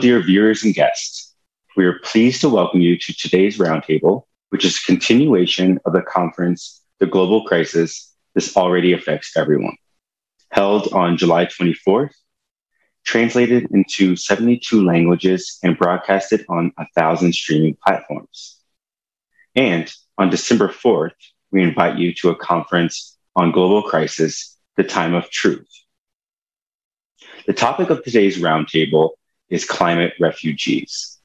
Dear viewers and guests. We are pleased to welcome you to today's roundtable, which is a continuation of the conference, The Global Crisis This Already Affects Everyone, held on July 24th, translated into 72 languages and broadcasted on a thousand streaming platforms. And on December 4th, we invite you to a conference on global crisis, the time of truth. The topic of today's roundtable is climate refugees.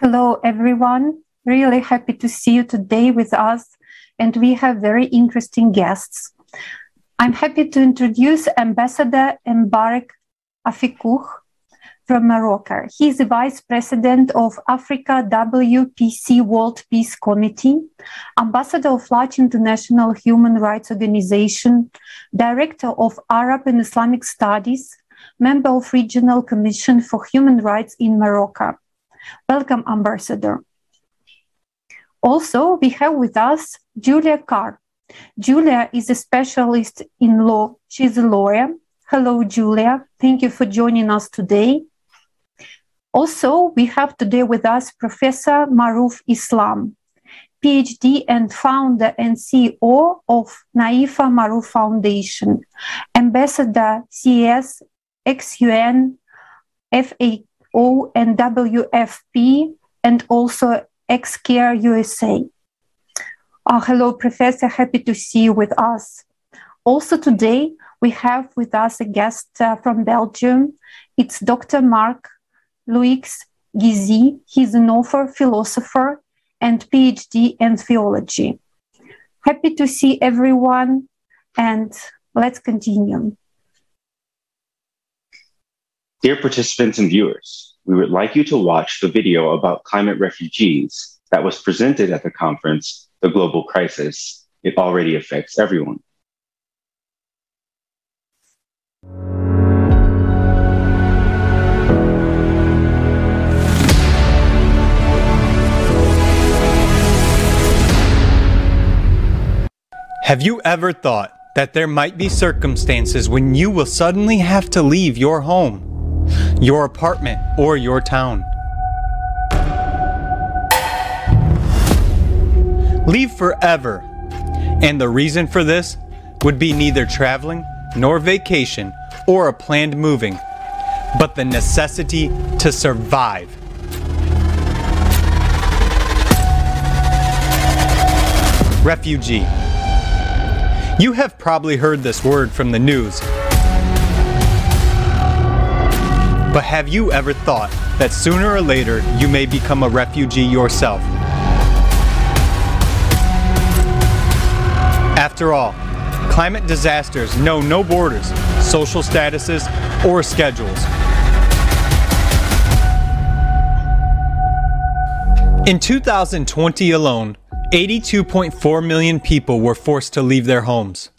Hello, everyone. Really happy to see you today with us. And we have very interesting guests. I'm happy to introduce Ambassador Mbarek Afikouh from Morocco. He is the Vice President of Africa WPC World Peace Committee, Ambassador of Large International Human Rights Organization, Director of Arab and Islamic Studies, member of Regional Commission for Human Rights in Morocco. Welcome, Ambassador. Also, we have with us Julia Carr. Julia is a specialist in law. She's a lawyer. Hello, Julia. Thank you for joining us today. Also, we have today with us Professor Maruf Islam, PhD and founder and CEO of Naifa Maruf Foundation, Ambassador CS, XUN, FAO, and WFP, and also XCare USA. Uh, hello, Professor. Happy to see you with us. Also, today we have with us a guest uh, from Belgium. It's Dr. Marc Louis Guizy. He's an author, philosopher, and PhD in theology. Happy to see everyone, and let's continue. Dear participants and viewers, we would like you to watch the video about climate refugees that was presented at the conference, The Global Crisis. It already affects everyone. Have you ever thought that there might be circumstances when you will suddenly have to leave your home, your apartment, or your town? Leave forever. And the reason for this would be neither traveling nor vacation or a planned moving, but the necessity to survive. Refugee. You have probably heard this word from the news. But have you ever thought that sooner or later you may become a refugee yourself? After all, climate disasters know no borders, social statuses, or schedules. In 2020 alone, 82.4 million people were forced to leave their homes.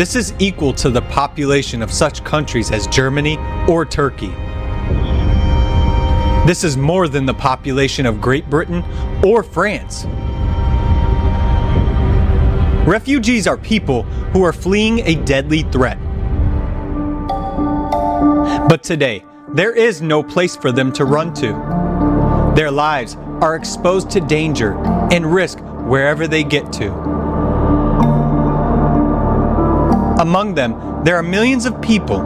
This is equal to the population of such countries as Germany or Turkey. This is more than the population of Great Britain or France. Refugees are people who are fleeing a deadly threat. But today, there is no place for them to run to. Their lives are exposed to danger and risk wherever they get to. Among them, there are millions of people,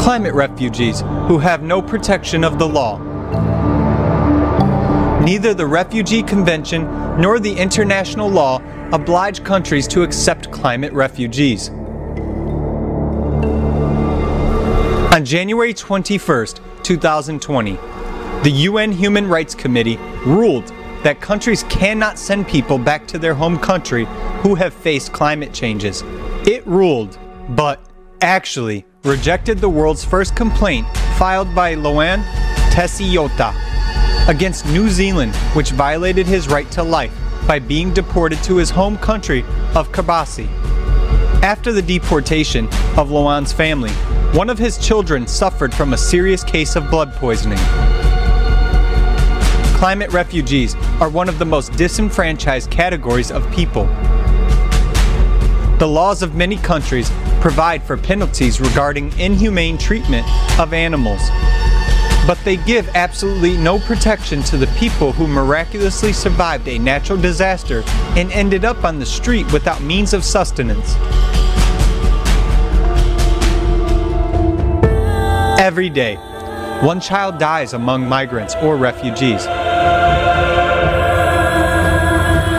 climate refugees, who have no protection of the law. Neither the Refugee Convention nor the international law oblige countries to accept climate refugees. On January 21, 2020, the UN Human Rights Committee ruled that countries cannot send people back to their home country who have faced climate changes. It ruled, but actually rejected the world's first complaint filed by Loan Teitiota against New Zealand, which violated his right to life by being deported to his home country of Kiribati. After the deportation of Loan's family, one of his children suffered from a serious case of blood poisoning. Climate refugees are one of the most disenfranchised categories of people. The laws of many countries provide for penalties regarding inhumane treatment of animals. But they give absolutely no protection to the people who miraculously survived a natural disaster and ended up on the street without means of sustenance. Every day, one child dies among migrants or refugees.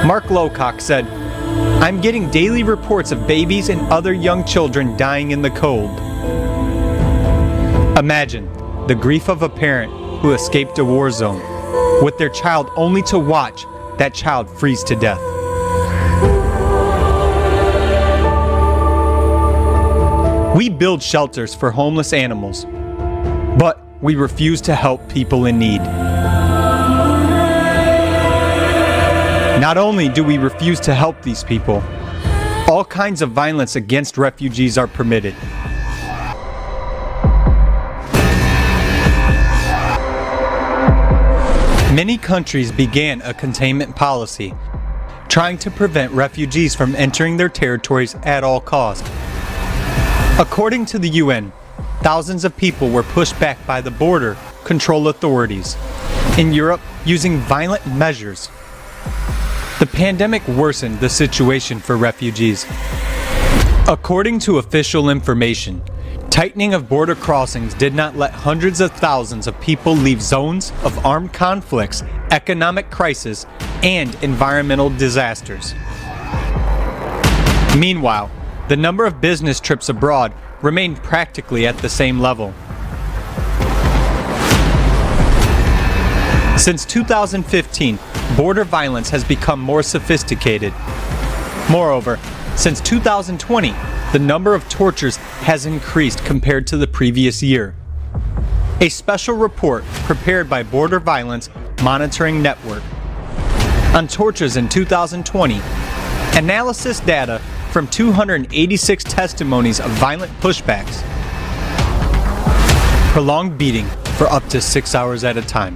Mark Lowcock said, I'm getting daily reports of babies and other young children dying in the cold. Imagine the grief of a parent who escaped a war zone, with their child only to watch that child freeze to death. We build shelters for homeless animals, but we refuse to help people in need. Not only do we refuse to help these people, all kinds of violence against refugees are permitted. Many countries began a containment policy, trying to prevent refugees from entering their territories at all cost. According to the UN, thousands of people were pushed back by the border control authorities in Europe using violent measures the pandemic worsened the situation for refugees. According to official information, tightening of border crossings did not let hundreds of thousands of people leave zones of armed conflicts, economic crisis, and environmental disasters. Meanwhile, the number of business trips abroad remained practically at the same level. Since 2015, border violence has become more sophisticated. Moreover, since 2020, the number of tortures has increased compared to the previous year. A special report prepared by Border Violence Monitoring Network on tortures in 2020 analysis data from 286 testimonies of violent pushbacks, prolonged beating for up to six hours at a time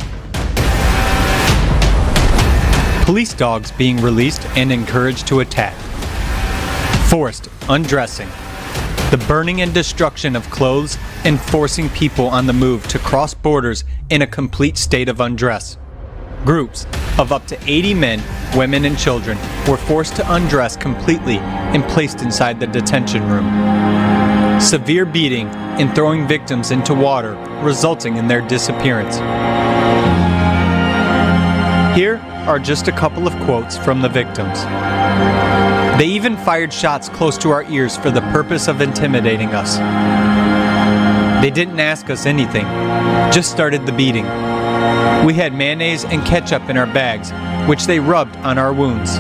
police dogs being released and encouraged to attack, forced undressing, the burning and destruction of clothes, and forcing people on the move to cross borders in a complete state of undress. Groups of up to 80 men, women, and children were forced to undress completely and placed inside the detention room. Severe beating and throwing victims into water, resulting in their disappearance. Are just a couple of quotes from the victims. They even fired shots close to our ears for the purpose of intimidating us. They didn't ask us anything, just started the beating. We had mayonnaise and ketchup in our bags, which they rubbed on our wounds.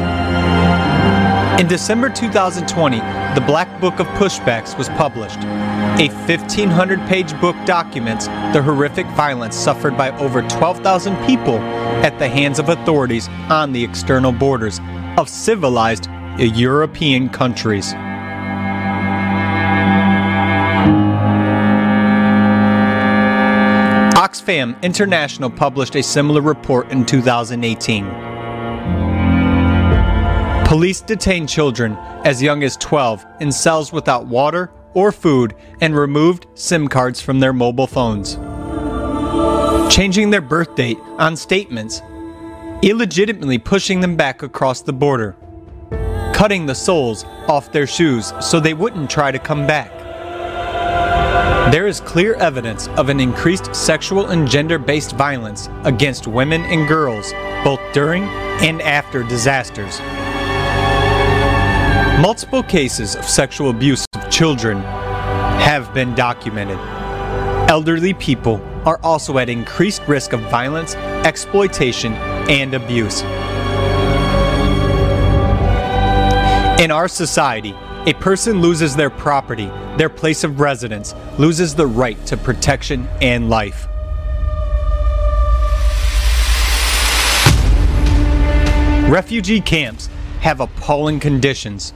In December 2020, the Black Book of Pushbacks was published. A 1,500 page book documents the horrific violence suffered by over 12,000 people at the hands of authorities on the external borders of civilized European countries. Oxfam International published a similar report in 2018. Police detain children as young as 12 in cells without water or food and removed SIM cards from their mobile phones. Changing their birth date on statements, illegitimately pushing them back across the border, cutting the soles off their shoes so they wouldn't try to come back. There is clear evidence of an increased sexual and gender based violence against women and girls, both during and after disasters. Multiple cases of sexual abuse children have been documented. Elderly people are also at increased risk of violence, exploitation, and abuse. In our society, a person loses their property, their place of residence, loses the right to protection and life. Refugee camps have appalling conditions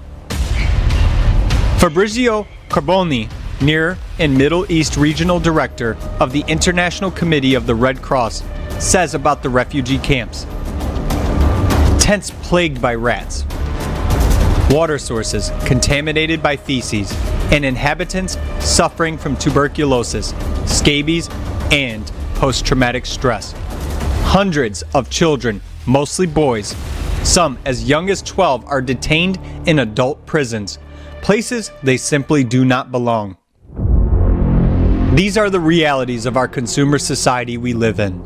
Fabrizio Carboni, Near and Middle East Regional Director of the International Committee of the Red Cross, says about the refugee camps. Tents plagued by rats. water sources contaminated by feces, and inhabitants suffering from tuberculosis, scabies, and post traumatic stress. Hundreds of children, mostly boys, some as young as 12, are detained in adult prisons, places they simply do not belong. These are the realities of our consumer society we live in.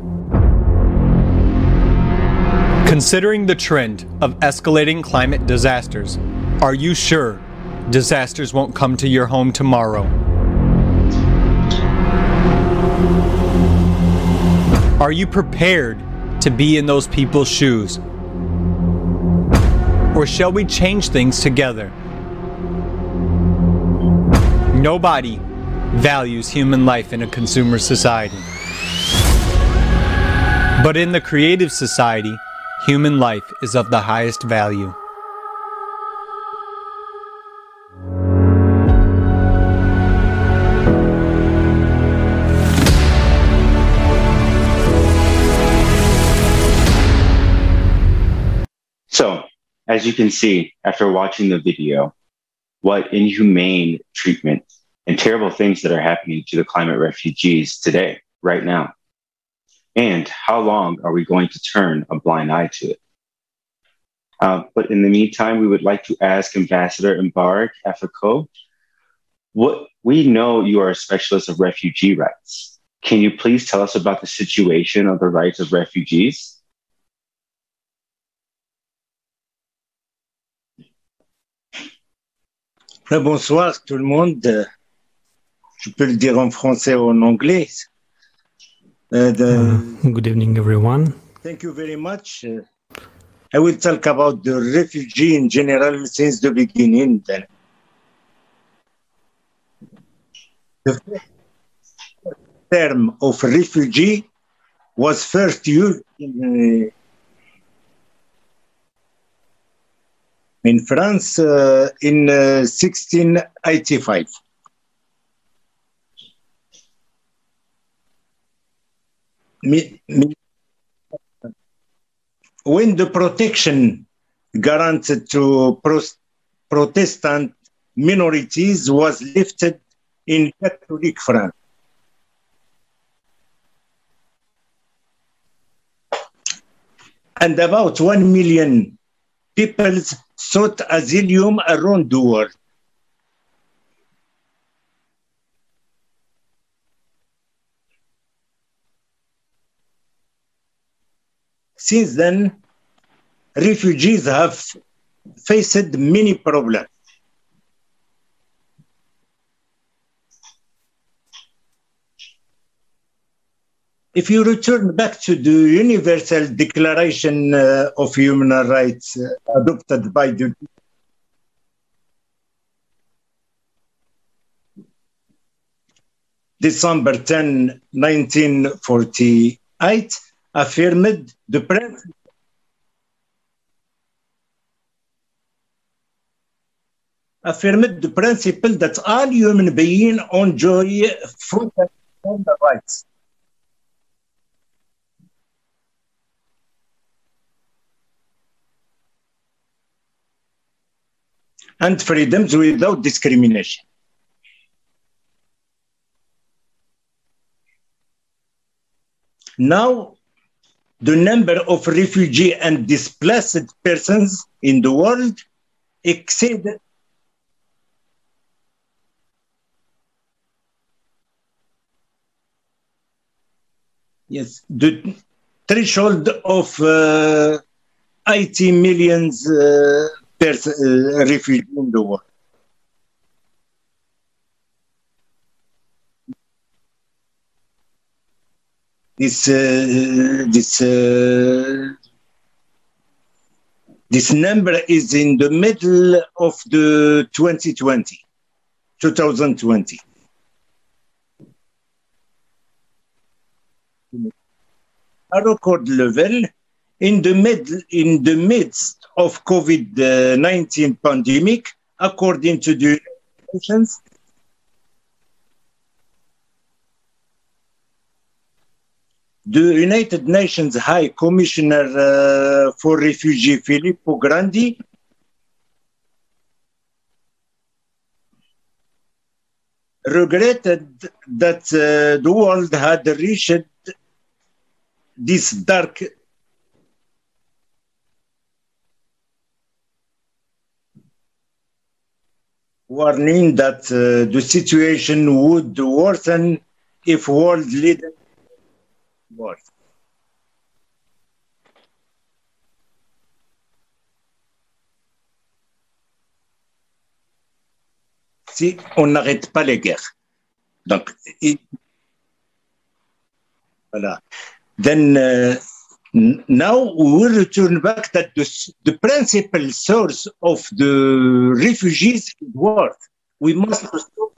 Considering the trend of escalating climate disasters, are you sure disasters won't come to your home tomorrow? Are you prepared to be in those people's shoes? Or shall we change things together? Nobody values human life in a consumer society. But in the creative society, human life is of the highest value. So, as you can see after watching the video, what inhumane treatment and terrible things that are happening to the climate refugees today, right now. And how long are we going to turn a blind eye to it? Uh, but in the meantime, we would like to ask Ambassador Mbarak Afako, what we know you are a specialist of refugee rights. Can you please tell us about the situation of the rights of refugees? Bonsoir tout le monde. Je peux le dire en français ou en anglais. Uh, the, uh, good evening, everyone. Thank you very much. Uh, I will talk about the refugee in general since the beginning. Then. The term of refugee was first used in in France uh, in uh, 1685. when the protection granted to Protestant minorities was lifted in Catholic France. And about 1 million people sought asylum around the world. Since then, refugees have faced many problems. If you return back to the Universal Declaration uh, of Human Rights uh, adopted by the December 10, 1948, affirmed the principle affirmed the principle that all human beings enjoy fundamental rights and freedoms without discrimination. Now, the number of refugee and displaced persons in the world exceeded yes the threshold of uh, 80 millions uh, there's a refugee in the world. This uh, this uh, this number is in the middle of the 2020, 2020. A record level in the middle, in the midst of COVID-19 pandemic according to the nations. The United Nations High Commissioner uh, for Refugee Filippo Grandi regretted that uh, the world had reached this dark warning that uh, the situation would worsen if world leaders war. Si on n'arrête pas les guerres. Donc, et, voilà. Then uh, now we will return back that the, the principal source of the refugees is war. We must stop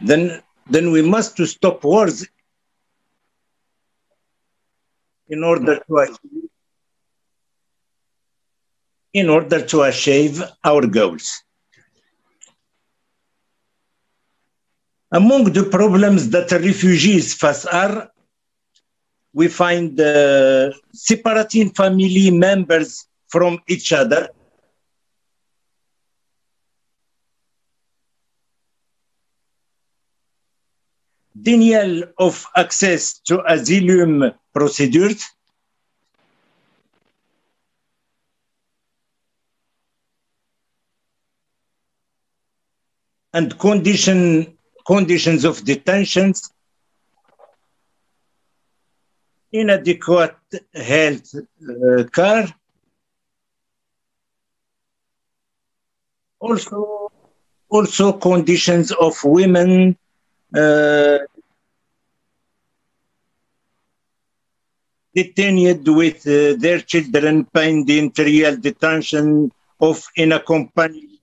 then then we must to stop wars in order to achieve in order to achieve our goals. Among the problems that refugees face are, we find uh, separating family members from each other, denial of access to asylum procedures, and condition, conditions of detentions, inadequate health uh, care, also, also conditions of women uh, detained with uh, their children pending trial detention of unaccompanied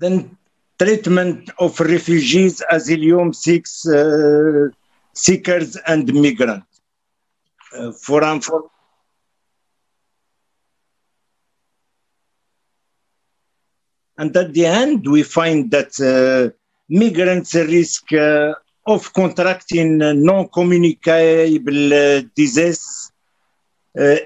then treatment of refugees, asylum seeks, uh, seekers, and migrants. Uh, for, for and at the end, we find that uh, migrants risk uh, of contracting non-communicable uh, disease, uh,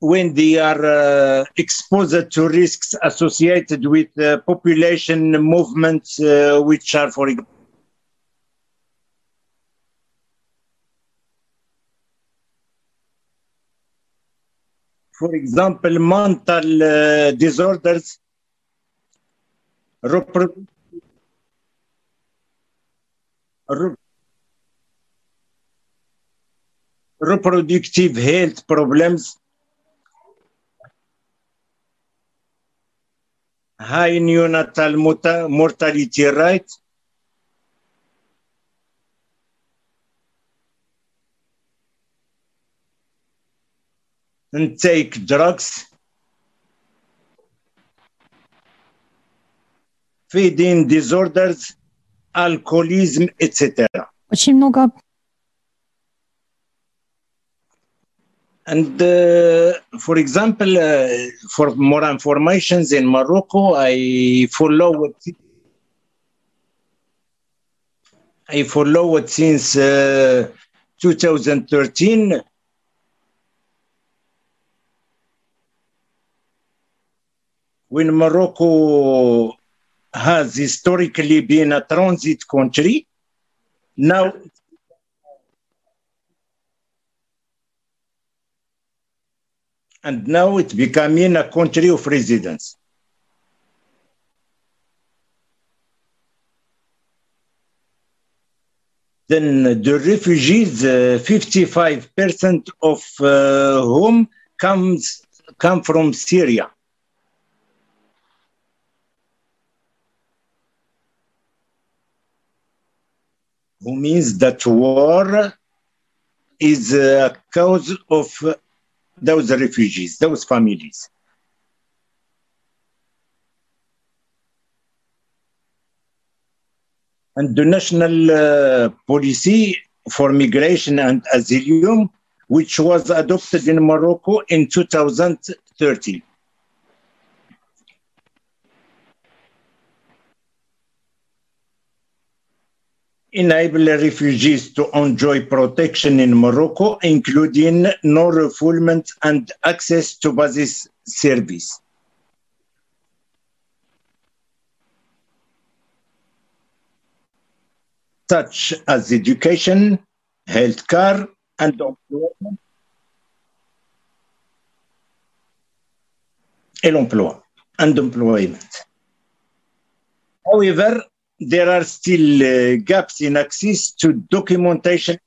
when they are uh, exposed to risks associated with uh, population movements, uh, which are, for example, for example, mental uh, disorders, repro- reproductive health problems, high neonatal mortality rate, and take drugs, feeding disorders, alcoholism, etc. Очень много And uh, for example, uh, for more informations in Morocco, I follow. I follow it since uh, 2013. When Morocco has historically been a transit country, now and now it's becoming a country of residence. Then the refugees, 55% uh, of uh, whom comes come from Syria. Who means that war is a cause of those refugees, those families. And the national uh, policy for migration and asylum, which was adopted in Morocco in 2000, enable refugees to enjoy protection in Morocco, including no refoulement and access to basis service. such as education, healthcare, and employment. And employment. However, there are still uh, gaps in access to documentation.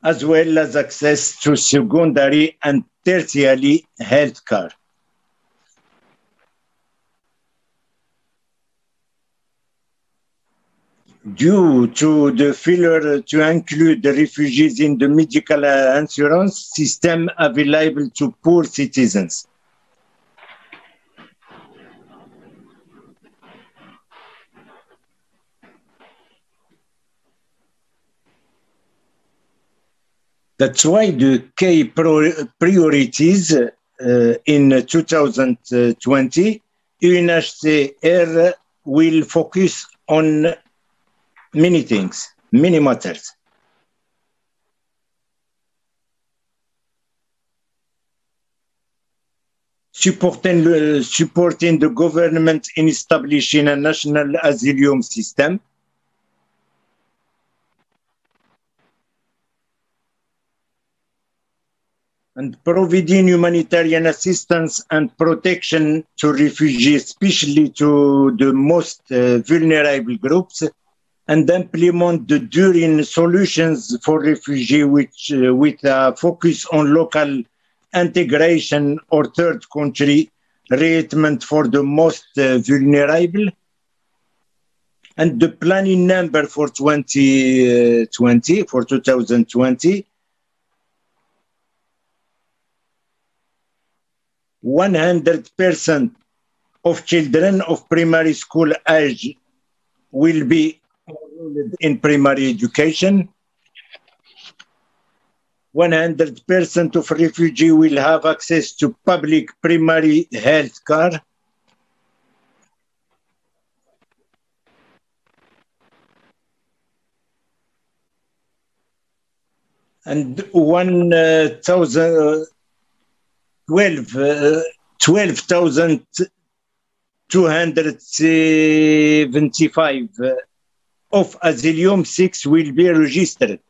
As well as access to secondary and tertiary health due to the failure to include the refugees in the medical insurance system available to poor citizens. That's why the key priorities uh, in 2020, UNHCR will focus on many things, many matters. Supporting, uh, supporting the government in establishing a national asylum system. and providing humanitarian assistance and protection to refugees, especially to the most uh, vulnerable groups, and implement the enduring solutions for refugees which, uh, with a focus on local integration or third country treatment for the most uh, vulnerable. And the planning number for 2020, uh, for 2020, 100% of children of primary school age will be in primary education. 100% of refugees will have access to public primary health care. And 1,000, uh, 12, uh, 12,275 uh, of Asylum 6 will be registered.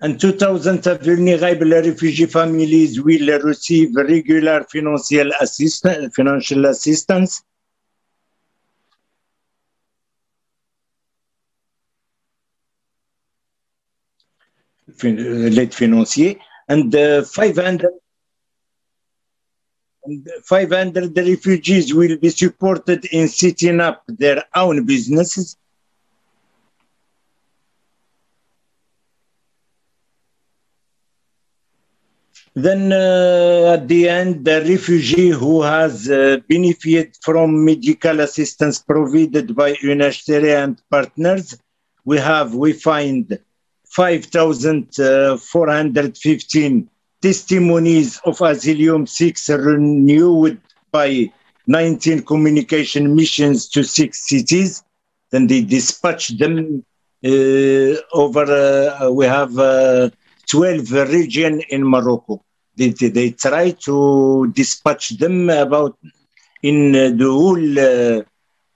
And 2,000 vulnerable refugee families will receive regular financial assistance. Financial assistance. l'aide financier and uh, 500 500 refugees will be supported in setting up their own businesses. Then uh, at the end, the refugee who has uh, benefited from medical assistance provided by UNHCR and partners, we have, we find 5,415 testimonies of Asylum 6 renewed by 19 communication missions to six cities. Then they dispatched them uh, over, uh, we have uh, 12 regions in Morocco. They, they, they, try to dispatch them about in the whole uh,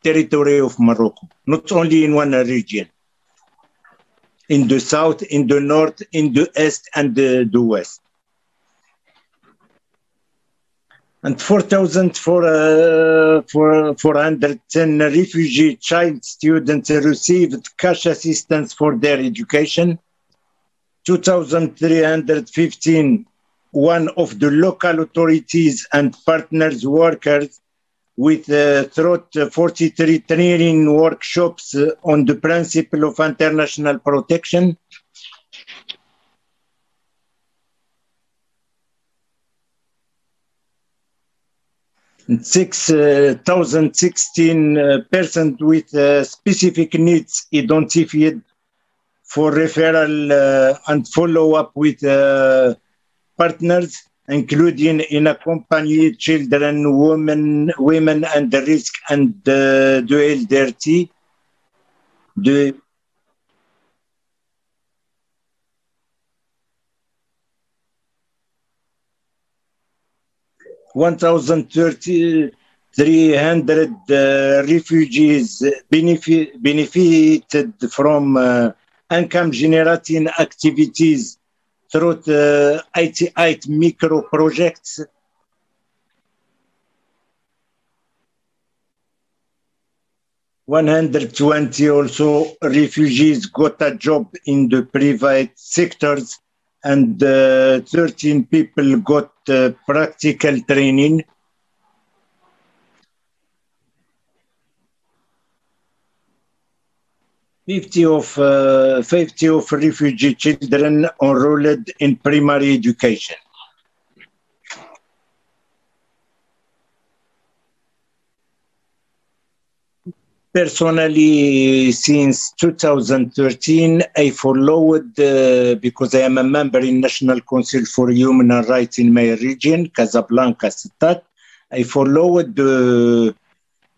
territory of Morocco, not only in one region. In the south, in the north, in the east, and the, the west. And 4,410 uh, refugee child students received cash assistance for their education. 2,315 one of the local authorities and partners workers with uh, throughout 43 training workshops uh, on the principle of international protection 6,016 uh, persons with uh, specific needs identified for referral uh, and follow up with uh, partners, including in accompanied children, women, women and risk and uh, the elderly. The 1,300 uh, refugees benefit, benefited from uh, income generating activities through the 88 micro projects. One hundred twenty also refugees got a job in the private sectors and uh, 13 people got uh, practical training. Fifty of uh, fifty of refugee children enrolled in primary education. Personally, since 2013, I followed, uh, because I am a member in National Council for Human Rights in my region, Casablanca-Settat. I followed the,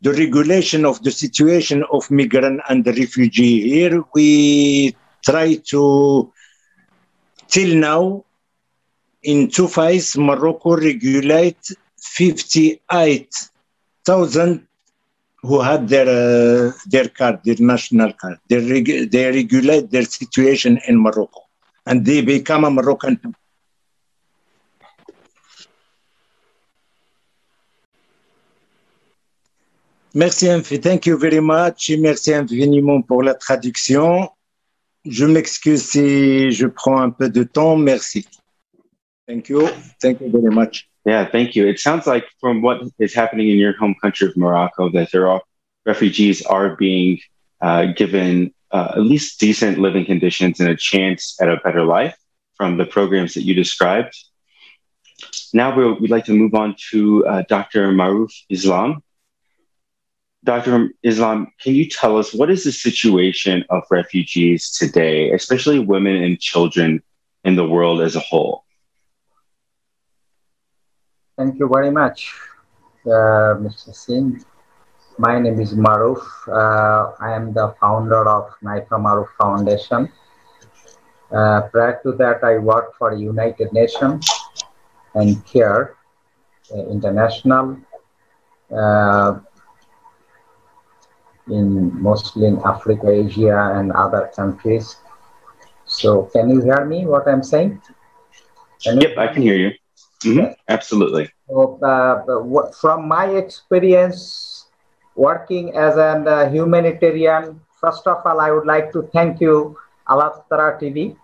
the regulation of the situation of migrant and refugee here. We try to, till now, in two phase, Morocco regulate 58,000 who had their uh, their card, their national card. They, reg- they regulate their situation in Morocco, and they become a Moroccan. Merci, thank you very much. Merci infiniment pour la traduction. Je m'excuse si je prends un peu de temps. Merci. Thank you. Thank you very much. Yeah, thank you. It sounds like from what is happening in your home country of Morocco that there are refugees are being uh, given uh, at least decent living conditions and a chance at a better life from the programs that you described. Now we would like to move on to uh, Dr. Maruf Islam. Dr. Islam, can you tell us what is the situation of refugees today, especially women and children in the world as a whole? Thank you very much, uh, Mr. Singh. My name is Maruf. Uh, I am the founder of Naifa Maruf Foundation. Uh, prior to that, I worked for United Nations and CARE uh, International uh, in mostly in Africa, Asia, and other countries. So, can you hear me? What I'm saying? Can yep, I can hear you. Mm-hmm. Absolutely. So, uh, from my experience working as a uh, humanitarian, first of all, I would like to thank you, ALLATRA TV,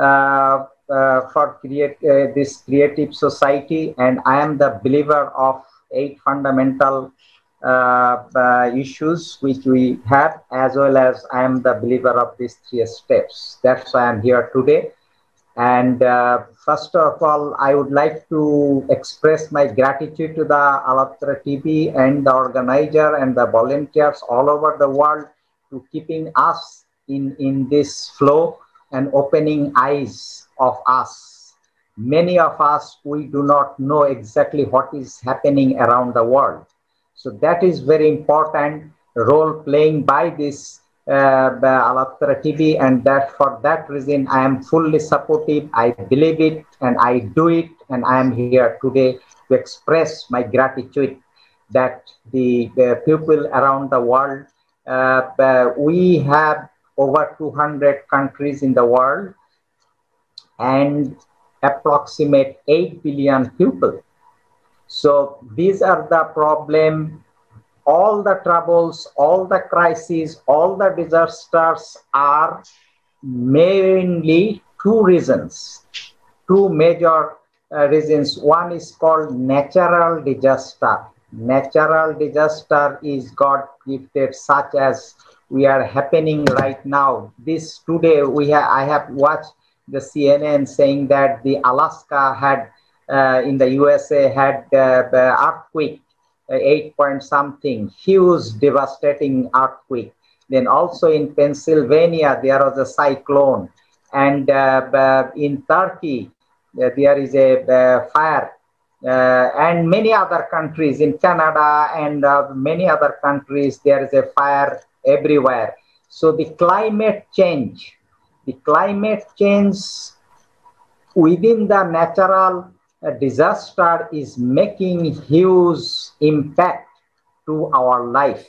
uh, uh, for create uh, this creative society, and I am the believer of eight fundamental uh, issues which we have, as well as I am the believer of these three steps. That's why I'm here today and uh, first of all, I would like to express my gratitude to the ALLATRA TV and the organizer and the volunteers all over the world to keeping us in, in this flow and opening eyes of us. Many of us, we do not know exactly what is happening around the world. So that is very important role playing by this ALLATRA TV, and that for that reason I am fully supportive. I believe it and I do it, and I am here today to express my gratitude that the, the people around the world. Uh, we have over 200 countries in the world and approximate 8 billion people. So these are the problem all the troubles, all the crises, all the disasters are mainly two reasons, two major uh, reasons. One is called natural disaster. Natural disaster is God gifted, such as we are happening right now. This today we ha- I have watched the CNN saying that the Alaska had uh, in the USA had uh, earthquake, uh, eight point something, huge devastating earthquake. Then also in Pennsylvania, there was a cyclone. And uh, in Turkey, there is a fire uh, and many other countries in Canada and uh, many other countries, there is a fire everywhere. So the climate change, the climate change within the natural uh, disaster is making huge impact to our life.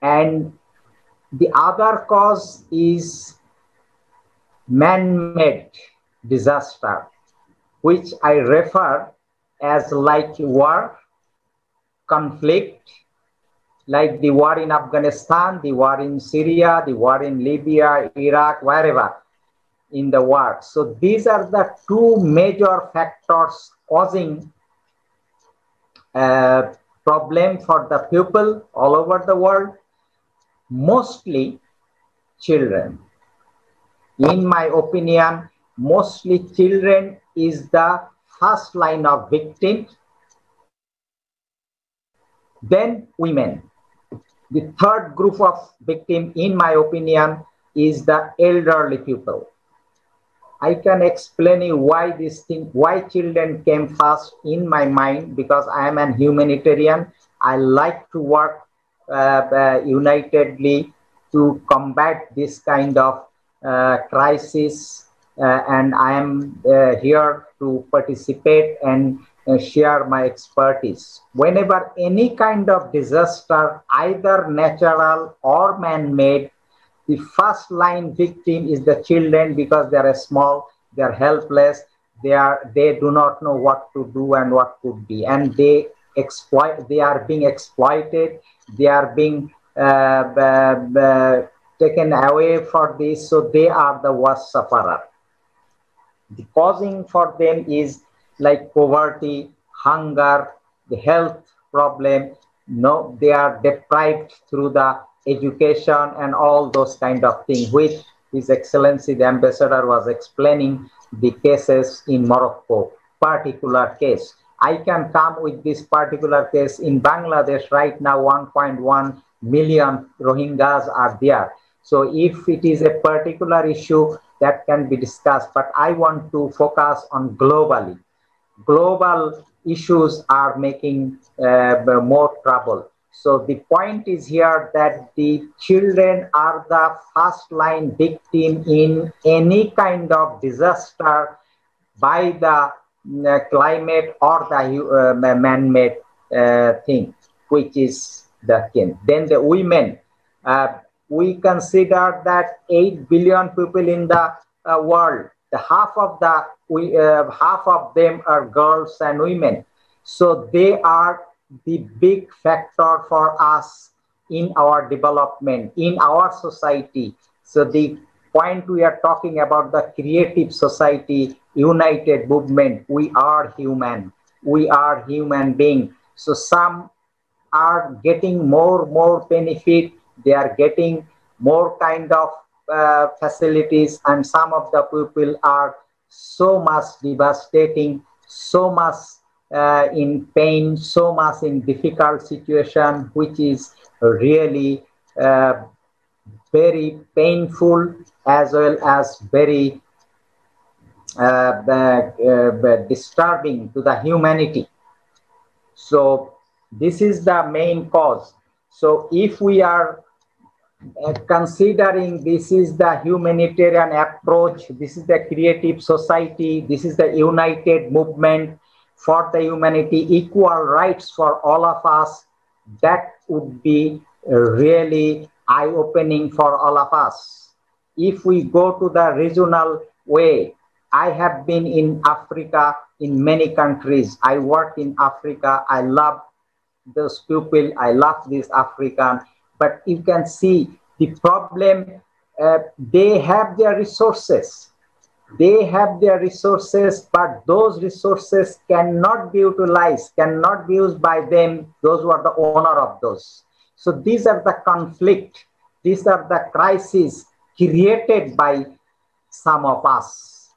And the other cause is man-made disaster which I refer as like war, conflict, like the war in Afghanistan, the war in Syria, the war in Libya, Iraq, wherever in the world. So these are the two major factors causing a problem for the people all over the world, mostly children. In my opinion, mostly children is the first line of victims, then women. The third group of victim, in my opinion, is the elderly people. I can explain you why this thing, why children came first in my mind, because I am an humanitarian. I like to work uh, uh, unitedly to combat this kind of uh, crisis uh, and I am uh, here to participate and uh, share my expertise. Whenever any kind of disaster, either natural or man-made, the first line victim is the children because they are small, they are helpless, they are they do not know what to do and what could be, and they exploit. They are being exploited. They are being uh, uh, taken away for this, so they are the worst sufferer the causing for them is like poverty, hunger, the health problem. No, they are deprived through the education and all those kind of things, which His Excellency the Ambassador was explaining the cases in Morocco, particular case. I can come with this particular case in Bangladesh right now 1.1 million Rohingyas are there. So if it is a particular issue, that can be discussed, but I want to focus on globally. Global issues are making uh, more trouble. So the point is here that the children are the first line victim in any kind of disaster by the uh, climate or the uh, man-made uh, thing, which is the kin. Then the women, uh, we consider that 8 billion people in the uh, world the half of the we uh, half of them are girls and women so they are the big factor for us in our development in our society. So the point we are talking about the creative society united movement we are human. We are human being. So some are getting more more benefit. They are getting more kind of uh, facilities and some of the people are so much devastating so much uh, in pain so much in difficult situation which is really uh, very painful as well as very uh, uh, disturbing to the humanity. So this is the main cause. So if we are uh, considering this is the humanitarian approach, this is the creative society, this is the united movement for the humanity, equal rights for all of us, that would be really eye-opening for all of us. If we go to the regional way, I have been in Africa in many countries. I work in Africa. I love those people. I love this African but you can see the problem uh, they have their resources they have their resources but those resources cannot be utilized cannot be used by them those who are the owner of those so these are the conflict these are the crises created by some of us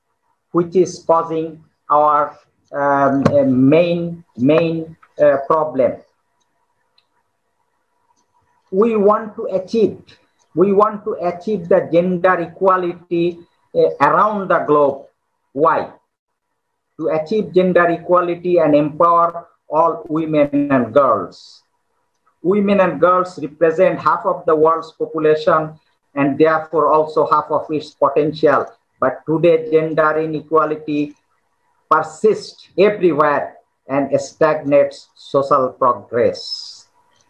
which is causing our um, main main uh, problem. We want to achieve we want to achieve the gender equality uh, around the globe. Why? To achieve gender equality and empower all women and girls. Women and girls represent half of the world's population and therefore also half of its potential. But today, gender inequality persists everywhere and stagnates social progress.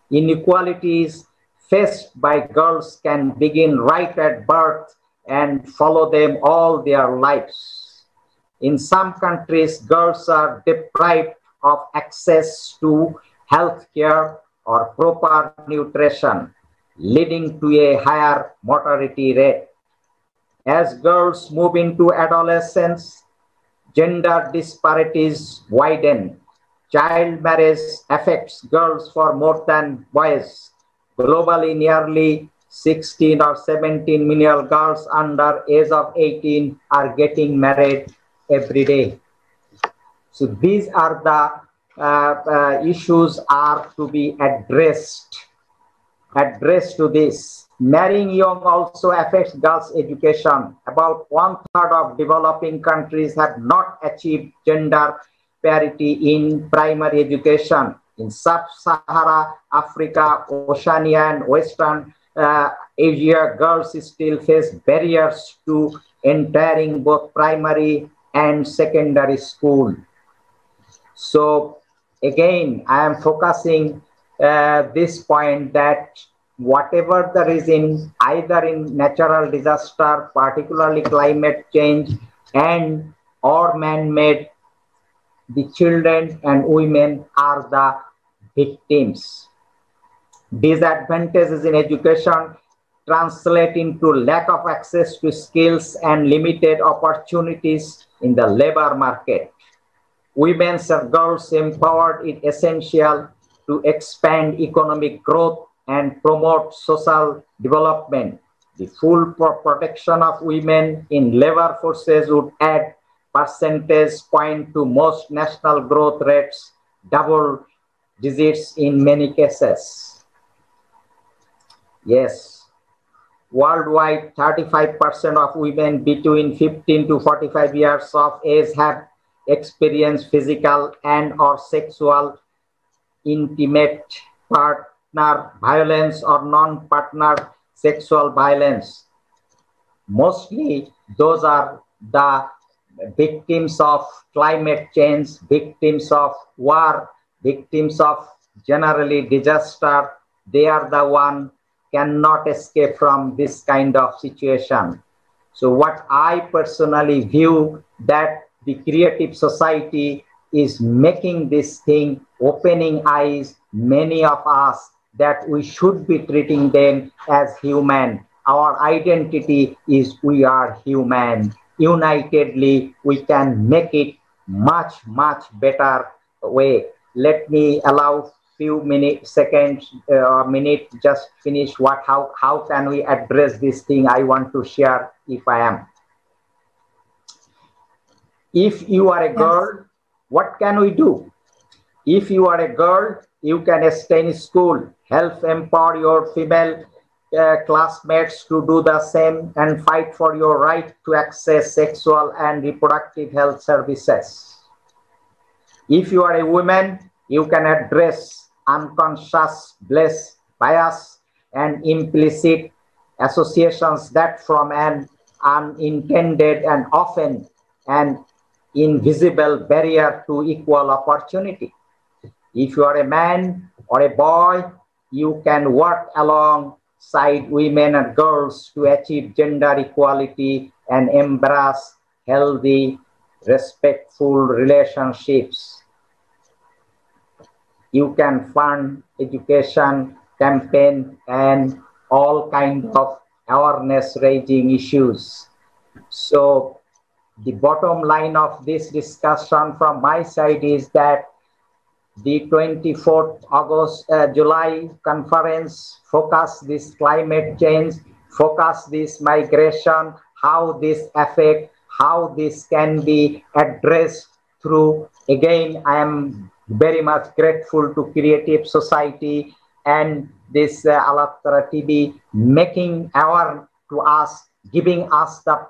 Inequalities faced by girls can begin right at birth and follow them all their lives. In some countries, girls are deprived of access to health care or proper nutrition, leading to a higher mortality rate. As girls move into adolescence, gender disparities widen. Child marriage affects girls for more than boys Globally, nearly 16 or 17 million girls under age of 18 are getting married every day. So these are the uh, uh, issues are to be addressed. Addressed to this. Marrying young also affects girls' education. About one third of developing countries have not achieved gender parity in primary education in sub-Sahara Africa, Oceania, and Western uh, Asia, girls still face barriers to entering both primary and secondary school. So again, I am focusing uh, this point that whatever the reason, either in natural disaster, particularly climate change, and or man-made, the children and women are the victims. Disadvantages in education translate into lack of access to skills and limited opportunities in the labor market. Women and girls empowered is essential to expand economic growth and promote social development. The full protection of women in labor forces would add percentage point to most national growth rates, double digits in many cases. Yes, worldwide 35% of women between 15 to 45 years of age have experienced physical and or sexual intimate partner violence or non-partner sexual violence. Mostly those are the victims of climate change, victims of war, victims of generally disaster, they are the one cannot escape from this kind of situation. So what I personally view that the creative society is making this thing, opening eyes, many of us, that we should be treating them as human. Our identity is we are human. Unitedly, we can make it much, much better way let me allow few minutes, seconds, uh, minute, just finish what, how, how can we address this thing I want to share if I am. If you are a girl, yes. what can we do? If you are a girl, you can stay in school, help empower your female uh, classmates to do the same and fight for your right to access sexual and reproductive health services. If you are a woman, you can address unconscious bias and implicit associations that from an unintended and often an invisible barrier to equal opportunity. If you are a man or a boy, you can work alongside women and girls to achieve gender equality and embrace healthy, respectful relationships you can fund education campaign and all kind of awareness raising issues. So the bottom line of this discussion from my side is that the 24th August, uh, July conference focus this climate change, focus this migration, how this affect, how this can be addressed through. Again, I am very much grateful to Creative Society and this uh, ALLATRA TV making our to us, giving us the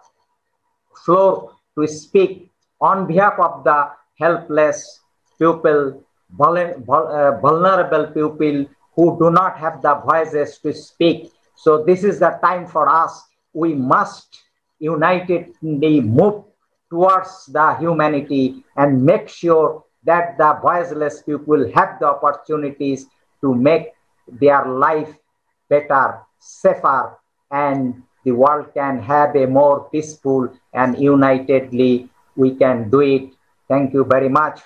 floor to speak on behalf of the helpless people, uh, vulnerable people who do not have the voices to speak. So this is the time for us. We must unitedly move towards the humanity and make sure that the voiceless people have the opportunities to make their life better, safer, and the world can have a more peaceful and unitedly we can do it. Thank you very much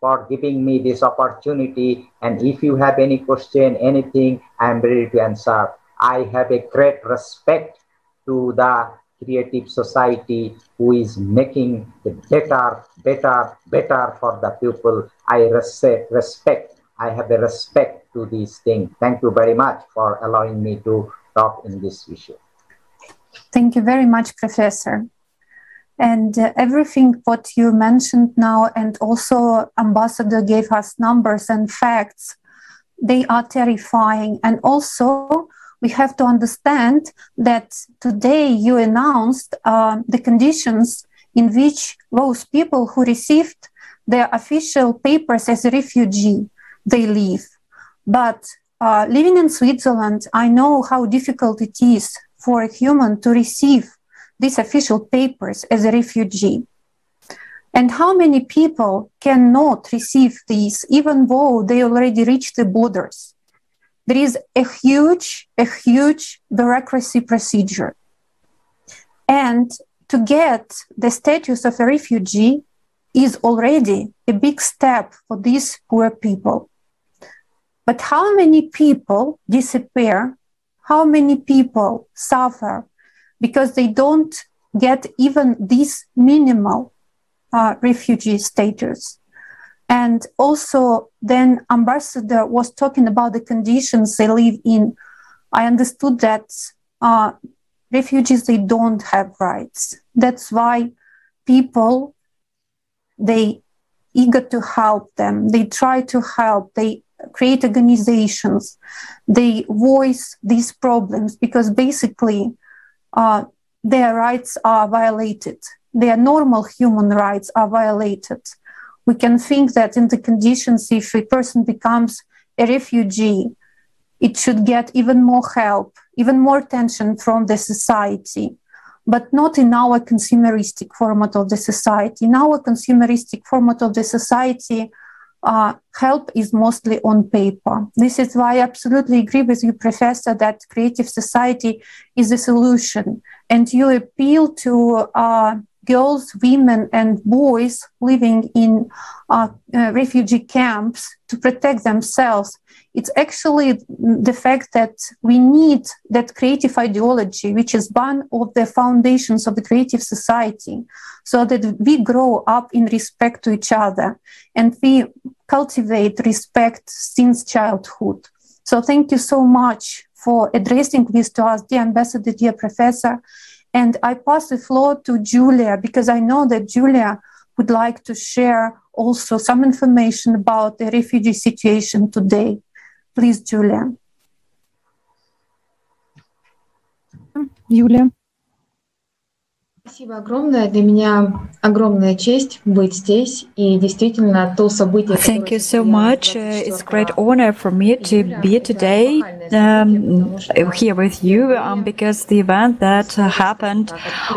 for giving me this opportunity. And if you have any question, anything, I'm ready to answer. I have a great respect to the creative society who is making the better, better, better for the people. I respect, respect. I have a respect to these things. Thank you very much for allowing me to talk in this issue. Thank you very much, Professor. And uh, everything what you mentioned now, and also Ambassador gave us numbers and facts, they are terrifying. And also, we have to understand that today you announced uh, the conditions in which those people who received their official papers as a refugee they live. But uh, living in Switzerland, I know how difficult it is for a human to receive these official papers as a refugee. And how many people cannot receive these even though they already reach the borders? There is a huge, a huge bureaucracy procedure. And to get the status of a refugee is already a big step for these poor people. But how many people disappear? How many people suffer because they don't get even this minimal uh, refugee status? And also, then ambassador was talking about the conditions they live in. I understood that uh, refugees they don't have rights. That's why people they eager to help them. They try to help. They create organizations. They voice these problems because basically uh, their rights are violated. Their normal human rights are violated we can think that in the conditions if a person becomes a refugee it should get even more help even more attention from the society but not in our consumeristic format of the society in our consumeristic format of the society uh, help is mostly on paper. This is why I absolutely agree with you, Professor, that creative society is a solution. And you appeal to uh, girls, women, and boys living in uh, uh, refugee camps to protect themselves. It's actually the fact that we need that creative ideology, which is one of the foundations of the creative society, so that we grow up in respect to each other and we cultivate respect since childhood. So, thank you so much for addressing this to us, dear ambassador, dear professor. And I pass the floor to Julia because I know that Julia would like to share also some information about the refugee situation today. Please, Julia. Julia. Спасибо огромное. Для меня огромная честь быть здесь. И действительно, то событие... Thank you so much. It's a great honor for me to be today um, here with you um, because the event that happened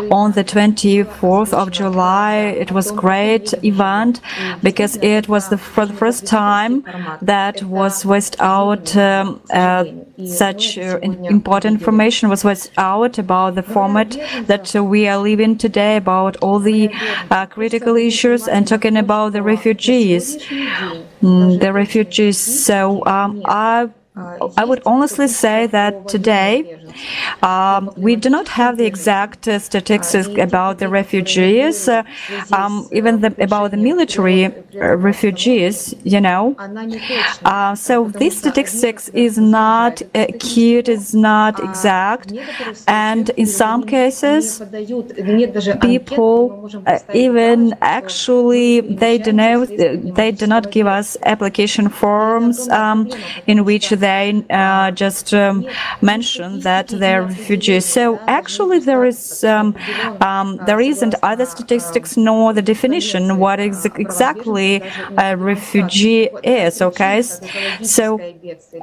on the 24th of July, it was great event because it was the, for the first time that was voiced out um, uh, such uh, important information was voiced out about the format that we are living even today about all the uh, critical issues and talking about the refugees. Mm, the refugees. So um, I, I would honestly say that today Um, we do not have the exact uh, statistics about the refugees, uh, um, even the, about the military uh, refugees, you know. Uh, so this statistics is not acute, is not exact, and in some cases, people uh, even actually they do not they do not give us application forms um, in which they uh, just um, that they're refugees. So actually, there is um, um there isn't either statistics nor the definition what is exactly a refugee is. Okay, so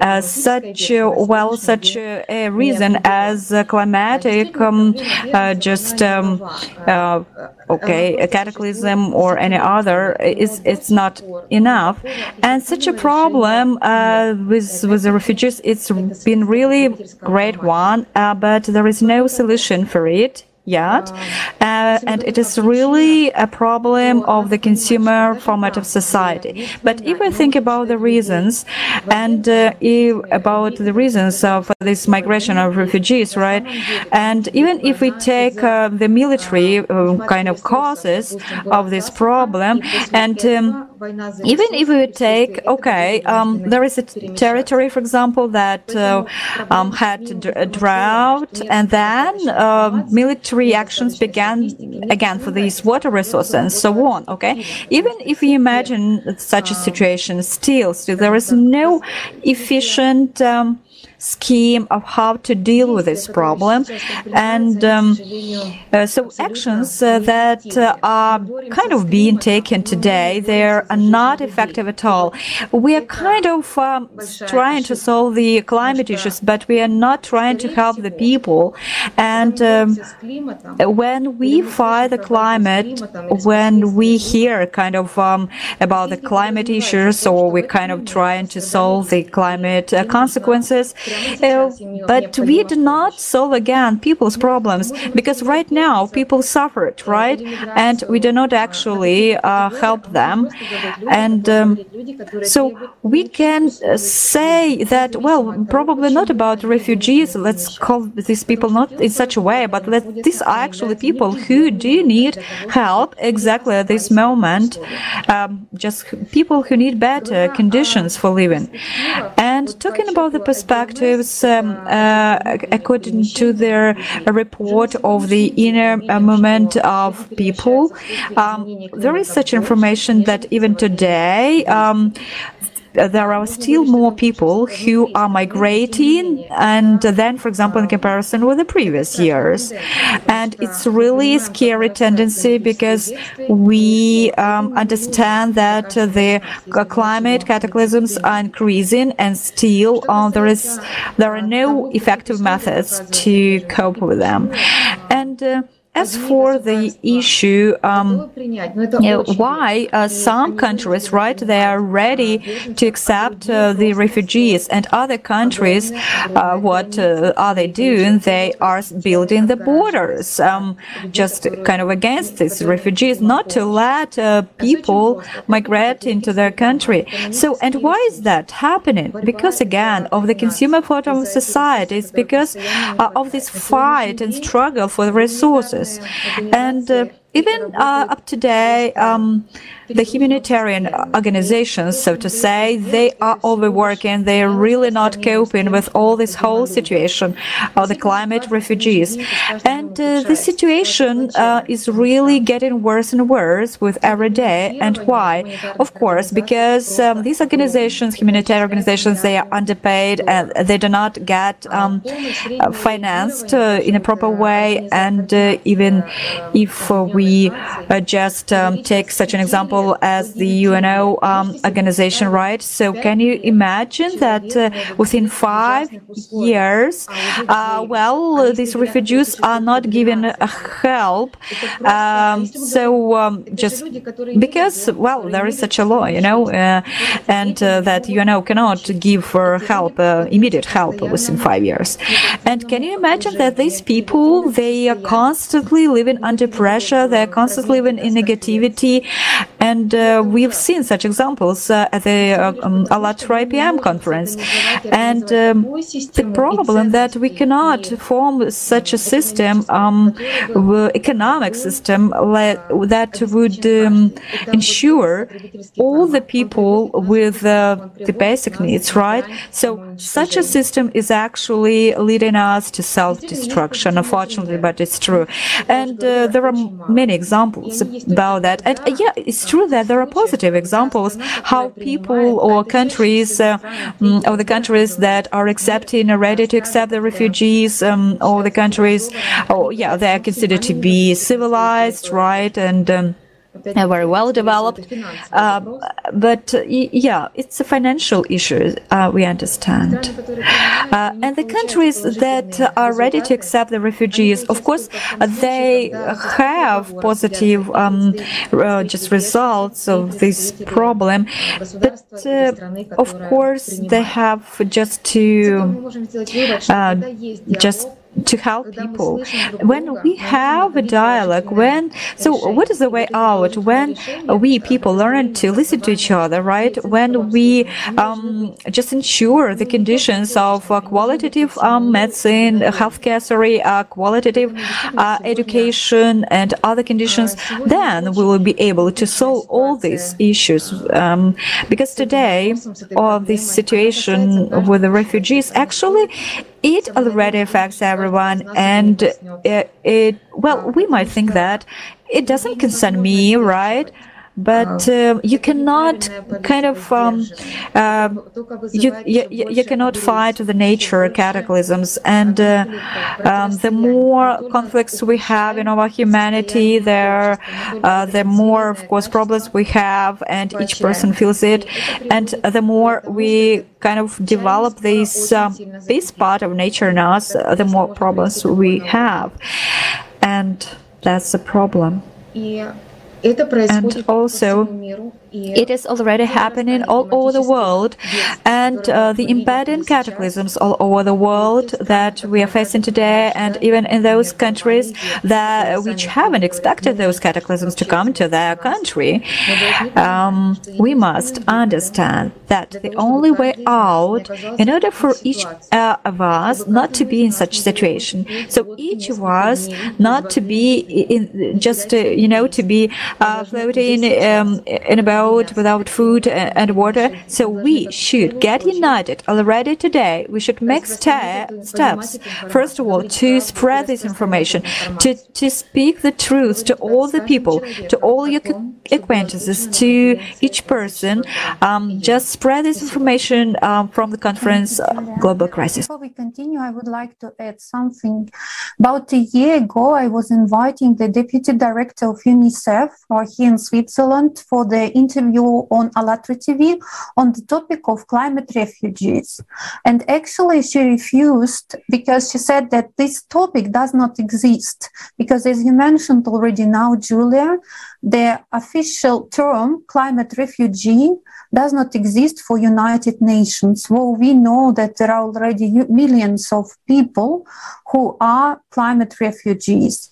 uh, such well such a reason as climatic um, uh, just um, uh, okay a cataclysm or any other is it's not enough. And such a problem uh, with with the refugees it's been really great one uh, but there is no solution for it yet. Uh, and it is really a problem of the consumer format of society. But if we think about the reasons and uh, if, about the reasons of this migration of refugees, right? And even if we take uh, the military uh, kind of causes of this problem. and um, even if we take, okay, um, there is a territory, for example, that uh, um, had a drought, and then military actions began again for these water resources and so on. Okay, even if you imagine such a situation, still, still there is no efficient um, scheme of how to deal with this problem. And um, uh, so actions uh, that uh, are kind of being taken today, they are not effective at all. We are kind of um, trying to solve the climate issues, but we are not trying to help the people. And um, when we fight the climate, when we hear kind of um, about the climate issues, or we're kind of trying to solve the climate uh, consequences, but we do not solve again people's problems because right now people suffered, right? And we do not actually uh, help them. And um, so we can uh, say that, well, probably not about refugees. Let's call these people not in such a way, but let, these are actually people who do need help exactly at this moment. Um, just people who need better conditions for living. And talking about the perspectives um, uh, according to their report of the inner movement of people. Um, there is such information that even today, um, there are still more people who are migrating and then for example in comparison with the previous years. And it's really a scary tendency because we um, understand that the climate cataclysms are increasing and still uh, there is there are no effective methods to cope with them. And uh, as for the issue, um, why uh, some countries, right, they are ready to accept uh, the refugees, and other countries, uh, what uh, are they doing? They are building the borders, um, just kind of against these refugees, not to let uh, people migrate into their country. So, and why is that happening? Because again, of the consumer photo of society, it's because uh, of this fight and struggle for the resources. And uh, even uh, up to date, um, the humanitarian organizations, so to say, they are overworking. They are really not coping with all this whole situation of the climate refugees. And uh, the situation uh, is really getting worse and worse with every day. And why? Of course, because um, these organizations, humanitarian organizations, they are underpaid and they do not get um, uh, financed uh, in a proper way. And uh, even if we uh, just um, take such an example, as the UNO um, organization, right? So can you imagine that uh, within five years, uh, well, these refugees are not given help. Um, so um, just because, well, there is such a law, you know, uh, and uh, that UNO cannot give help, uh, immediate help within five years. And can you imagine that these people, they are constantly living under pressure, They're constantly living in negativity. And uh, we've seen such examples uh, at the uh, um, IPM conference. And um, the problem that we cannot form such a system, um, economic system, that would um, ensure all the people with uh, the basic needs, right? So such a system is actually leading us to self-destruction, unfortunately, but it's true. And uh, there are many examples about that. And yeah, it's true that there are positive examples how people or countries uh, mm, or the countries that are accepting or ready to accept the refugees um, or the countries, oh yeah, they are considered to be civilized, right? And um, very well developed. Uh, but uh, yeah, it's a financial issue, uh, we understand. Uh, and the countries that are ready to accept the refugees, of course, they have positive um, uh, just results of this problem. But of course, they have just to just to help people. When we have a dialogue, when so what is the way out? When we people learn to listen to each other, right? When we um, just ensure the conditions of uh, qualitative um, medicine, healthcare, sorry, uh, qualitative uh, education, and other conditions, then we will be able to solve all these issues. Um, because today, all this situation with the refugees, actually, it already affects everyone and it, it, well we might think that it doesn't concern me right but uh, you cannot kind of um, uh, you, you, you cannot fight the nature cataclysms. And uh, um, the more conflicts we have in our humanity there uh, the more of course problems we have and each person feels it. and the more we kind of develop this um, this part of nature in us the more problems we have. And that's the problem and also it is already happening all over the world, and uh, the impending cataclysms all over the world that we are facing today, and even in those countries that which haven't expected those cataclysms to come to their country, um, we must understand that the only way out, in order for each uh, of us not to be in such situation, so each of us not to be in just uh, you know to be uh, floating um, in a without food and water. So we should get united already today. We should make steps, first of all, to spread this information, to, to speak the truth to all the people, to all your acquaintances, to each person. Um, just spread this information um, from the conference uh, Global Crisis. Before we continue, I would like to add something. About a year ago, I was inviting the Deputy Director of UNICEF here in Switzerland for the interview on ALLATRA TV on the topic of climate refugees. And actually, she refused because she said that this topic does not exist. Because, as you mentioned already now, Julia, the official term climate refugee does not exist for United Nations. Well, we know that there are already millions of people who are climate refugees.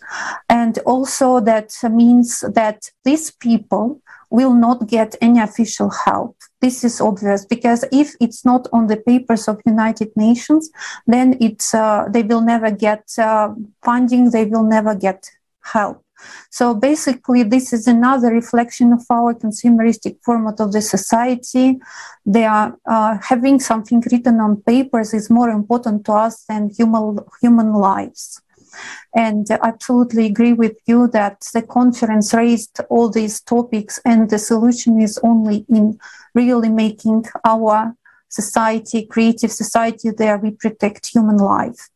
And also that means that these people will not get any official help. This is obvious because if it's not on the papers of United Nations, then it's uh, they will never get uh, funding. They will never get help. So basically, this is another reflection of our consumeristic format of the society. They are uh, having something written on papers is more important to us than human human lives. And I absolutely agree with you that the conference raised all these topics, and the solution is only in really making our society, creative society, there we protect human life.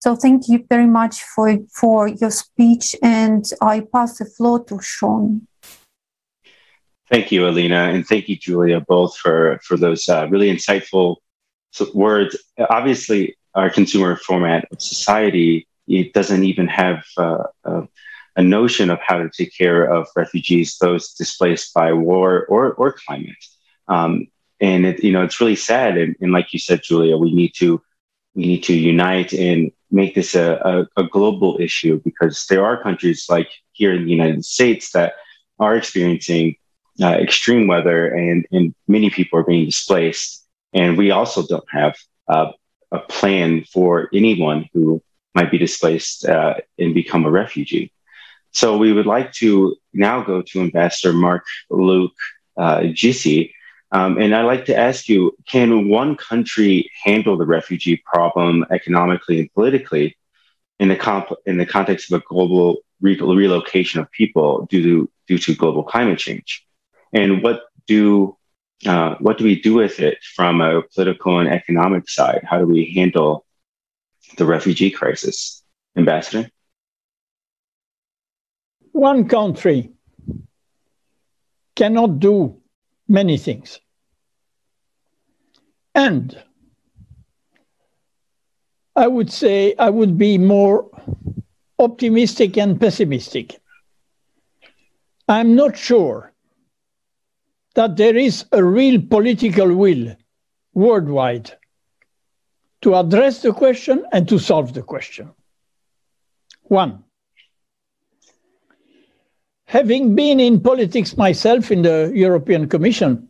So thank you very much for, for your speech, and I pass the floor to Sean. Thank you, Alina, and thank you, Julia, both for for those uh, really insightful words. Obviously, our consumer format of society it doesn't even have uh, a, a, notion of how to take care of refugees, those displaced by war or, or climate. Um, and it, you know, it's really sad. And, and, like you said, Julia, we need to we need to unite and make this a, a, a global issue because there are countries like here in the United States that are experiencing uh, extreme weather and, and many people are being displaced. And we also don't have uh, a plan for anyone who might be displaced uh, and become a refugee. So we would like to now go to Ambassador Mark Luke uh. Um, and I'd like to ask you can one country handle the refugee problem economically and politically in the, comp- in the context of a global re- relocation of people due to, due to global climate change? And what do uh, what do we do with it from a political and economic side? How do we handle the refugee crisis? Ambassador? One country cannot do many things. And I would say I would be more optimistic and pessimistic. I'm not sure that there is a real political will worldwide to address the question and to solve the question. One, having been in politics myself in the European Commission,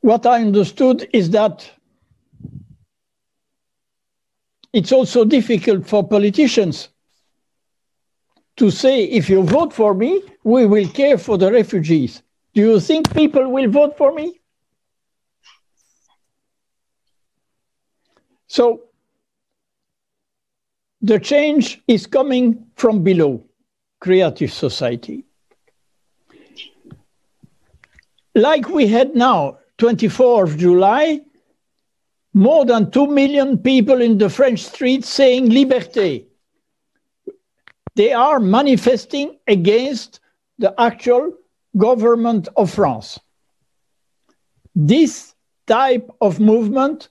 what I understood is that it's also difficult for politicians to say, if you vote for me, we will care for the refugees. Do you think people will vote for me? So the change is coming from below, creative society. Like we had now, 24th of July, more than 2 million people in the French streets saying liberté, they are manifesting against the actual government of France. This type of movement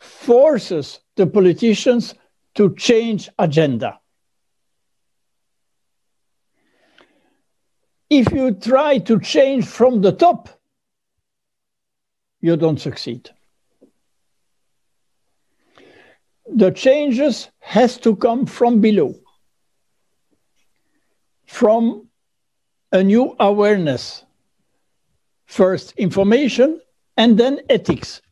forces the politicians to change agenda. If you try to change from the top, you don't succeed. The changes has to come from below from a new awareness. First, information, and then ethics.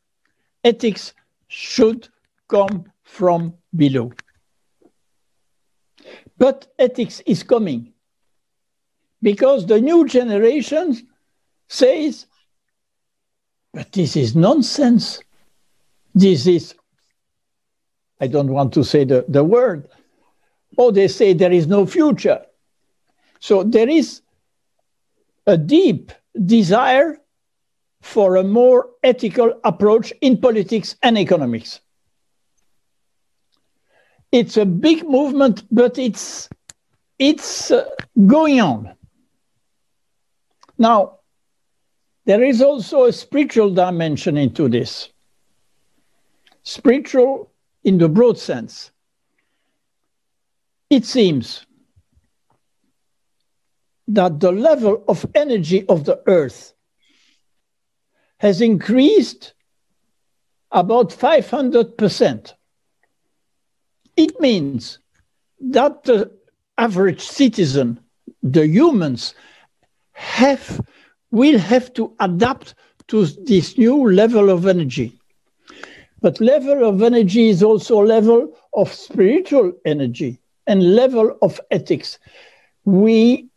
Ethics should come from below. But ethics is coming because the new generation says, but this is nonsense. This is, I don't want to say the, the word, or they say there is no future. So there is a deep desire for a more ethical approach in politics and economics. It's a big movement, but it's it's uh, going on. Now, there is also a spiritual dimension into this. Spiritual in the broad sense. It seems that the level of energy of the Earth has increased about 500%. It means that the average citizen, the humans, have will have to adapt to this new level of energy. But level of energy is also level of spiritual energy and level of ethics. We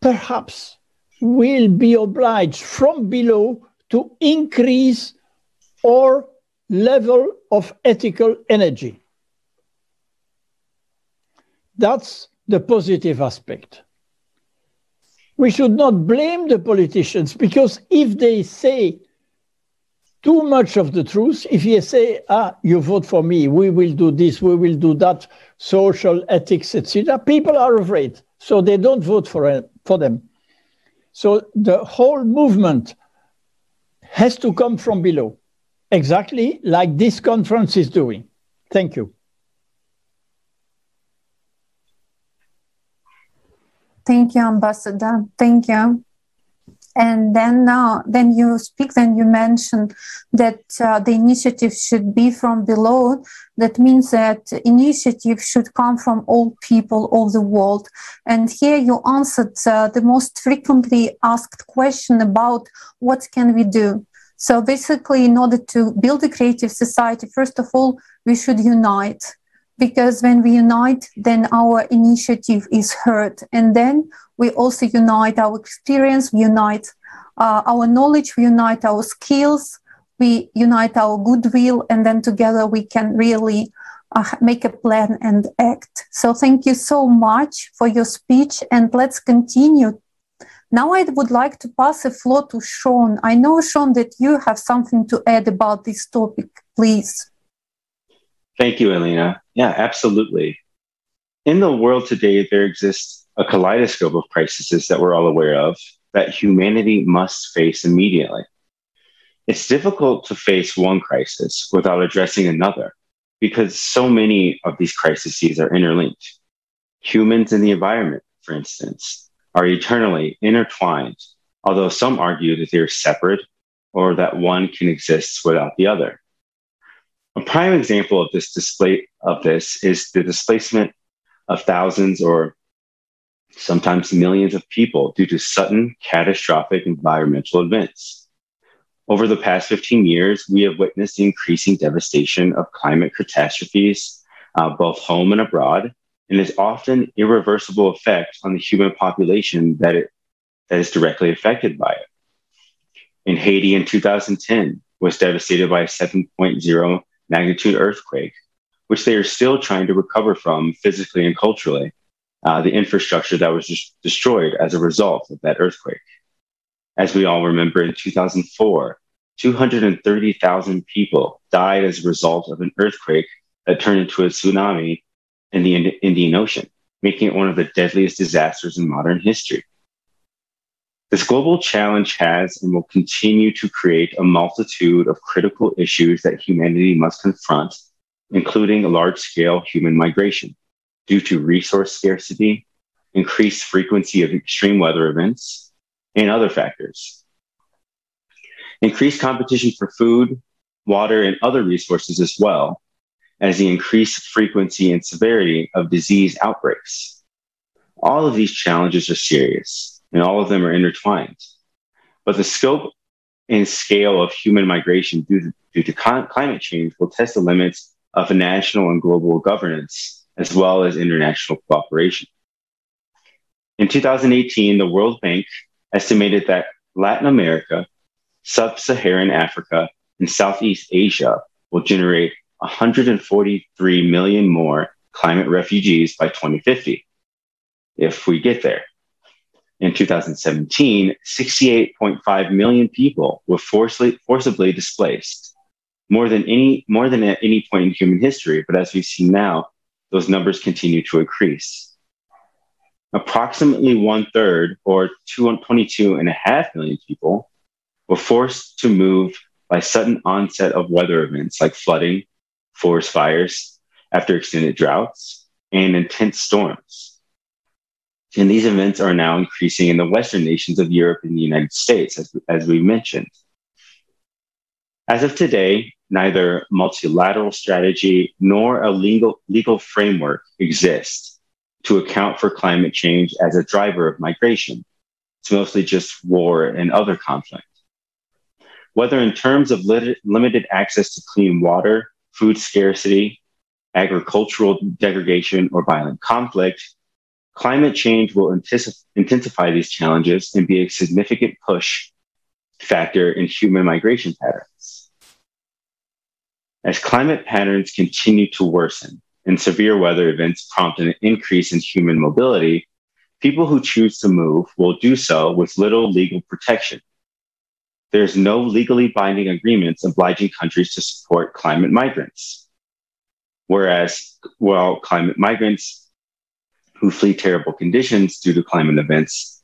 perhaps will be obliged from below to increase our level of ethical energy. That's the positive aspect. We should not blame the politicians because if they say too much of the truth, if you say, ah, you vote for me, we will do this, we will do that, social ethics, etc., people are afraid. So they don't vote for for them. So the whole movement has to come from below, exactly like this conference is doing. Thank you. Thank you, Ambassador. Thank you. And then uh, then you speak then you mention that uh, the initiative should be from below. That means that initiative should come from all people of the world. And here you answered uh, the most frequently asked question about what can we do. So basically in order to build a creative society first of all we should unite because when we unite then our initiative is heard and then we also unite our experience, we unite uh, our knowledge, we unite our skills, we unite our goodwill, and then together we can really uh, make a plan and act. So thank you so much for your speech, and let's continue. Now I would like to pass the floor to Sean. I know, Sean, that you have something to add about this topic. Please. Thank you, Elena. Yeah, absolutely. In the world today, there exists a kaleidoscope of crises that we're all aware of that humanity must face immediately. It's difficult to face one crisis without addressing another because so many of these crises are interlinked. Humans and the environment, for instance, are eternally intertwined, although some argue that they're separate or that one can exist without the other. A prime example of this display of this is the displacement of thousands or sometimes millions of people due to sudden catastrophic environmental events. Over the past 15 years, we have witnessed the increasing devastation of climate catastrophes, uh, both home and abroad, and its often irreversible effect on the human population that, it, that is directly affected by it. In Haiti in 2010 was devastated by a 7.0 magnitude earthquake, which they are still trying to recover from physically and culturally uh, the infrastructure that was just destroyed as a result of that earthquake. As we all remember, in 2004, 230,000 people died as a result of an earthquake that turned into a tsunami in the Indian Ocean, making it one of the deadliest disasters in modern history. This global challenge has and will continue to create a multitude of critical issues that humanity must confront, including large scale human migration due to resource scarcity, increased frequency of extreme weather events, and other factors. Increased competition for food, water, and other resources as well as the increased frequency and severity of disease outbreaks. All of these challenges are serious and all of them are intertwined. But the scope and scale of human migration due to, due to climate change will test the limits of national and global governance as well as international cooperation. In 2018, the World Bank estimated that Latin America, Sub Saharan Africa, and Southeast Asia will generate 143 million more climate refugees by 2050, if we get there. In 2017, 68.5 million people were forcibly, forcibly displaced, more than any more than at any point in human history. But as we see now, those numbers continue to increase. Approximately one third, or 22.5 million people, were forced to move by sudden onset of weather events like flooding, forest fires, after extended droughts, and intense storms. And these events are now increasing in the Western nations of Europe and the United States, as, as we mentioned. As of today, neither multilateral strategy nor a legal, legal framework exists to account for climate change as a driver of migration. It's mostly just war and other conflict. Whether in terms of lit- limited access to clean water, food scarcity, agricultural degradation, or violent conflict, climate change will intensify these challenges and be a significant push factor in human migration patterns. As climate patterns continue to worsen and severe weather events prompt an increase in human mobility, people who choose to move will do so with little legal protection. There's no legally binding agreements obliging countries to support climate migrants. Whereas, well, climate migrants who flee terrible conditions due to climate events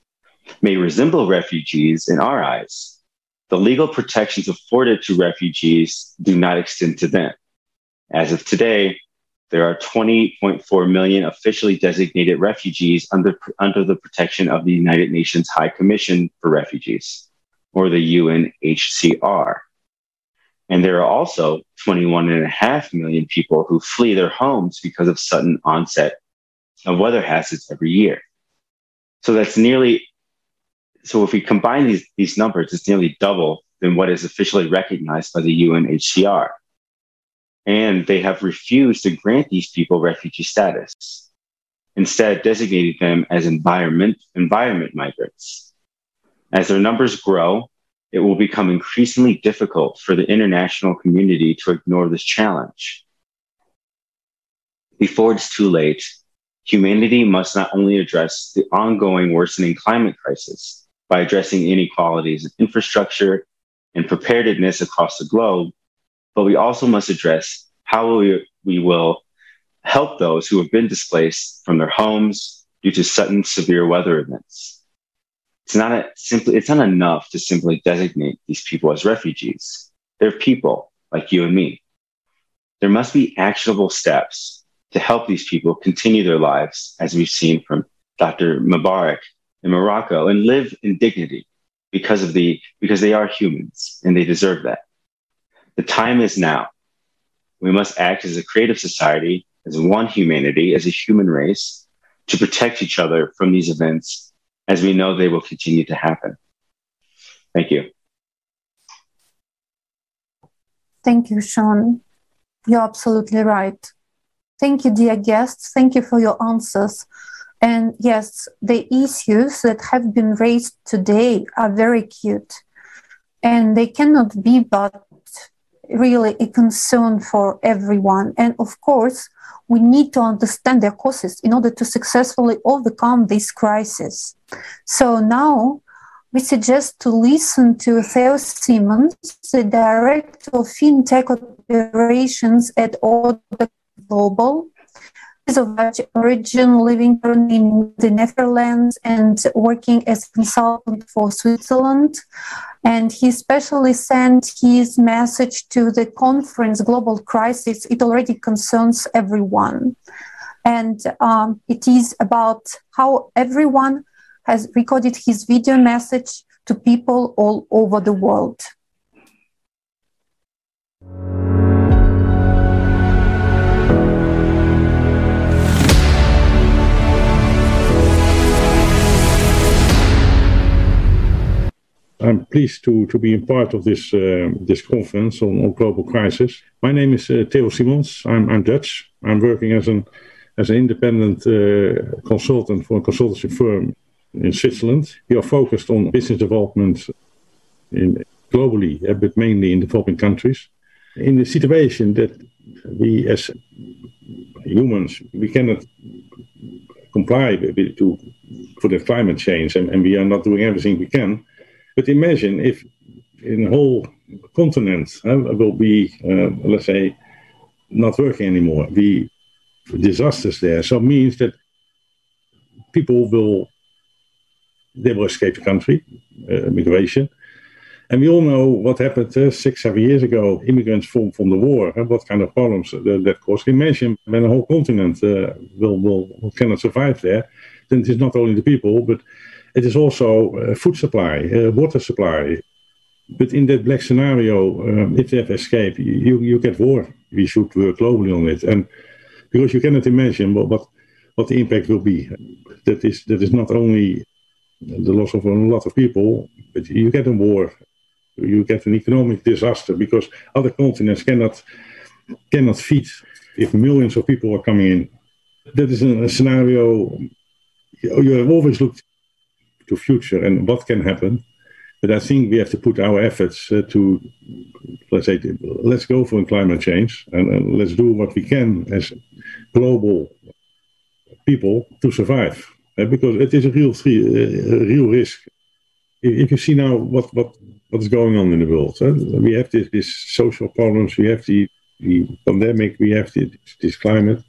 may resemble refugees in our eyes, the legal protections afforded to refugees do not extend to them. As of today, there are 20.4 million officially designated refugees under, under the protection of the United Nations High Commission for Refugees, or the UNHCR. And there are also 21.5 million people who flee their homes because of sudden onset of weather hazards every year. So that's nearly, so if we combine these, these numbers, it's nearly double than what is officially recognized by the UNHCR and they have refused to grant these people refugee status, instead designating them as environment, environment migrants. As their numbers grow, it will become increasingly difficult for the international community to ignore this challenge. Before it's too late, humanity must not only address the ongoing worsening climate crisis by addressing inequalities in infrastructure and preparedness across the globe, but we also must address how we, we will help those who have been displaced from their homes due to sudden severe weather events. It's not a, simply it's not enough to simply designate these people as refugees. They're people like you and me. There must be actionable steps to help these people continue their lives, as we've seen from Dr. Mubarak in Morocco, and live in dignity because of the because they are humans and they deserve that. The time is now. We must act as a creative society, as one humanity, as a human race, to protect each other from these events as we know they will continue to happen. Thank you. Thank you, Sean. You're absolutely right. Thank you, dear guests. Thank you for your answers. And yes, the issues that have been raised today are very acute, and they cannot be but really a concern for everyone. And of course, we need to understand their causes in order to successfully overcome this crisis. So now we suggest to listen to Theo Simons, the Director of FinTech Operations at Order Global, is of Dutch origin living in the Netherlands and working as consultant for Switzerland. And he especially sent his message to the conference Global Crisis. It already concerns everyone. And um, it is about how everyone has recorded his video message to people all over the world. I'm pleased to, to be a part of this uh, this conference on, on, global crisis. My name is uh, Theo Simons. I'm, I'm Dutch. I'm working as an as an independent uh, consultant for a consultancy firm in Switzerland. We are focused on business development in globally, but mainly in developing countries. In the situation that we as humans we cannot comply with to for the climate change, and, and we are not doing everything we can but imagine if in whole continent uh, will be, uh, let's say, not working anymore. The disasters there. So means that people will they will escape the country, uh, migration. And we all know what happened uh, six, seven years ago. Immigrants from, from the war, uh, what kind of problems that, that caused. Imagine when a whole continent uh, will, will cannot survive there. Then it is not only the people, but it is also uh, food supply, uh, water supply. But in that black scenario, um, if they have escape, you, you get war. We should work globally on it. And because you cannot imagine what, what, what the impact will be. That is, that is not only the loss of a lot of people, but you get a war, you get an economic disaster because other continents cannot cannot feed if millions of people are coming in. That is a scenario you have always looked to future and what can happen. But I think we have to put our efforts uh, to, let's say, let's go for climate change and, let's do what we can as global people to survive. Uh, because it is a real, uh, a real risk. If, you see now what, what, what is going on in the world, uh, we have this, this social problems, we have the, the pandemic, we have the, this climate.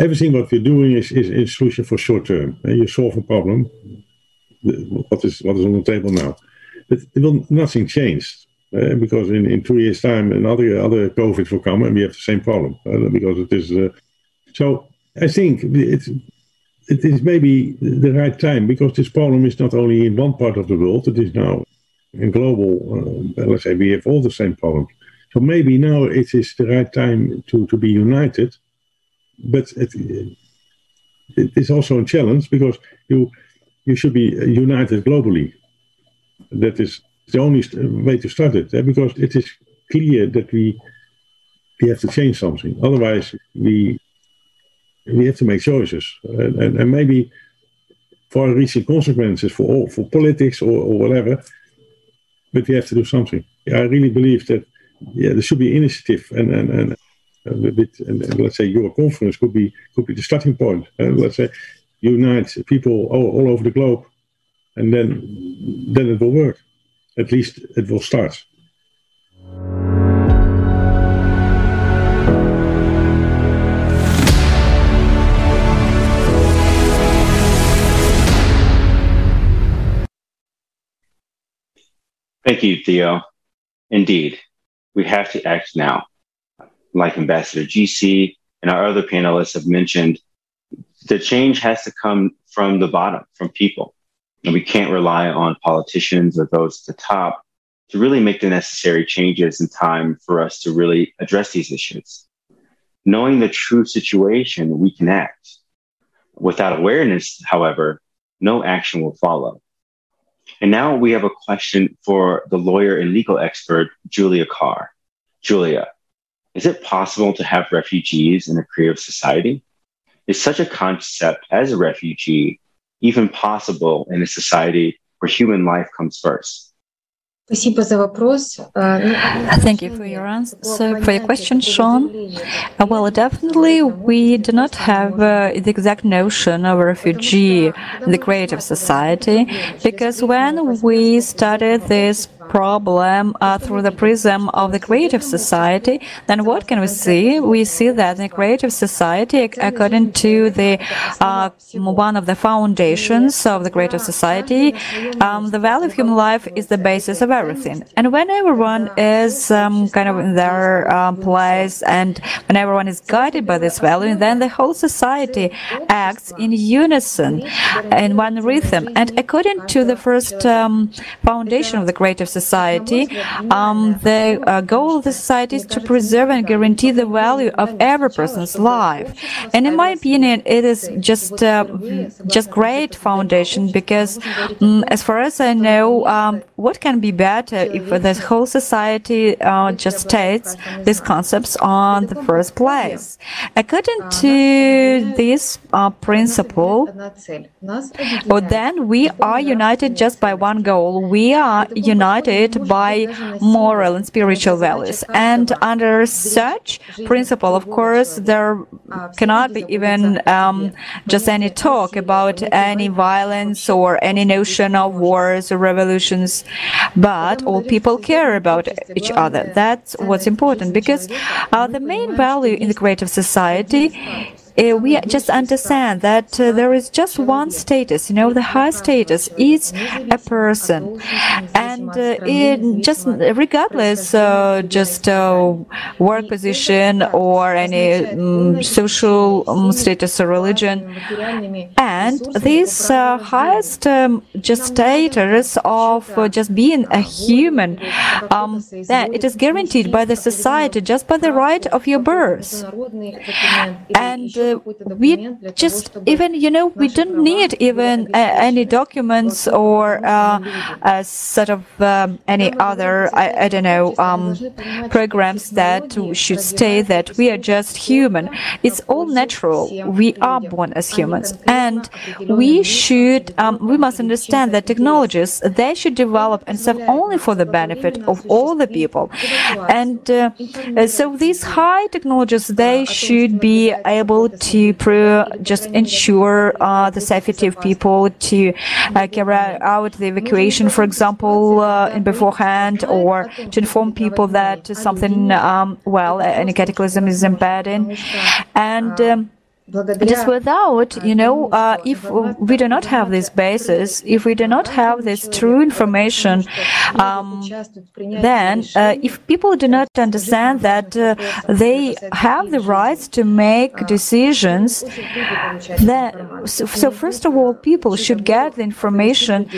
Everything what we're doing is, is, is solution for short term. Uh, you solve a problem, what is what is on the table now. But will, nothing changed uh, because in, in two years' time another other COVID will come and we have the same problem uh, because it is uh, So I think it's it is maybe the right time because this problem is not only in one part of the world; it is now in global. Let's say we have all the same problems. So maybe now it is the right time to to be united, but it, it is also a challenge because you you should be uh, united globally. That is the only uh, way to start it, eh? because it is clear that we we have to change something. Otherwise, we we have to make choices, and, and, and maybe far-reaching consequences for all, for politics or, or whatever. But we have to do something. I really believe that yeah, there should be initiative, and and and, and, and let's say your conference could be could be the starting point. And let's say unite people all, all over the globe, and then then it will work. At least it will start. Thank you, Theo. Indeed, we have to act now. Like Ambassador GC and our other panelists have mentioned, the change has to come from the bottom, from people. And we can't rely on politicians or those at the top to really make the necessary changes in time for us to really address these issues. Knowing the true situation, we can act. Without awareness, however, no action will follow. And now we have a question for the lawyer and legal expert, Julia Carr. Julia, is it possible to have refugees in a creative society? Is such a concept as a refugee even possible in a society where human life comes first? Thank you for your answer. So, for your question, Sean, uh, well, definitely we do not have uh, the exact notion of a refugee in the creative society because when we started this problem uh, through the prism of the creative society, then what can we see? We see that in the creative society, according to the uh, one of the foundations of the creative society, um, the value of human life is the basis of everything. And when everyone is um, kind of in their um, place and when everyone is guided by this value, then the whole society acts in unison, in one rhythm. And according to the first um, foundation of the creative society, society, um, the uh, goal of the society is to preserve and guarantee the value of every person's life. And in my opinion, it is just uh, just great foundation because, um, as far as I know, um, what can be better if the whole society uh, just states these concepts on the first place? According to this uh, principle, well, then we are united just by one goal. We are united by moral and spiritual values. And under such principle, of course, there cannot be even um, just any talk about any violence or any notion of wars or revolutions, but all people care about each other. That's what's important because uh, the main value in the creative society uh, we just understand that uh, there is just one status, you know, the high status is a person. And uh, it just regardless, uh, just uh, work position or any um, social um, status or religion. And this highest um, just status of just being a human, um, that it is guaranteed by the society just by the right of your birth. And we just even you know we don't need even uh, any documents or uh, a sort of um, any other I, I don't know um, programs that should state that we are just human. It's all natural. We are born as humans, and we should um, we must understand that technologies they should develop and serve only for the benefit of all the people, and uh, so these high technologies they should be able to just ensure uh, the safety of people to uh, carry out the evacuation, for example, uh, in beforehand, or to inform people that something, um, well, any cataclysm is impending. And um, just without, you know, uh, if we do not have this basis, if we do not have this true information, um, then uh, if people do not understand that uh, they have the rights to make decisions, then so, so, first of all, people should get the information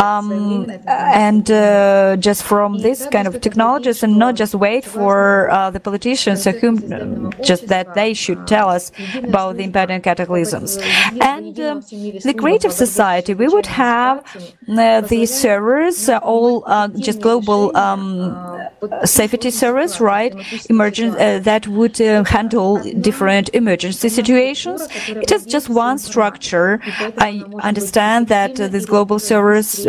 um, and uh, just from this kind of technologies and not just wait for uh, the politicians whom just that they should tell us about the impending cataclysms. And uh, the creative society, we would have uh, the servers, uh, all uh, just global um, safety service, right? Emergent uh, that would uh, handle different emergency situations. It is just one structure. I understand that this global servers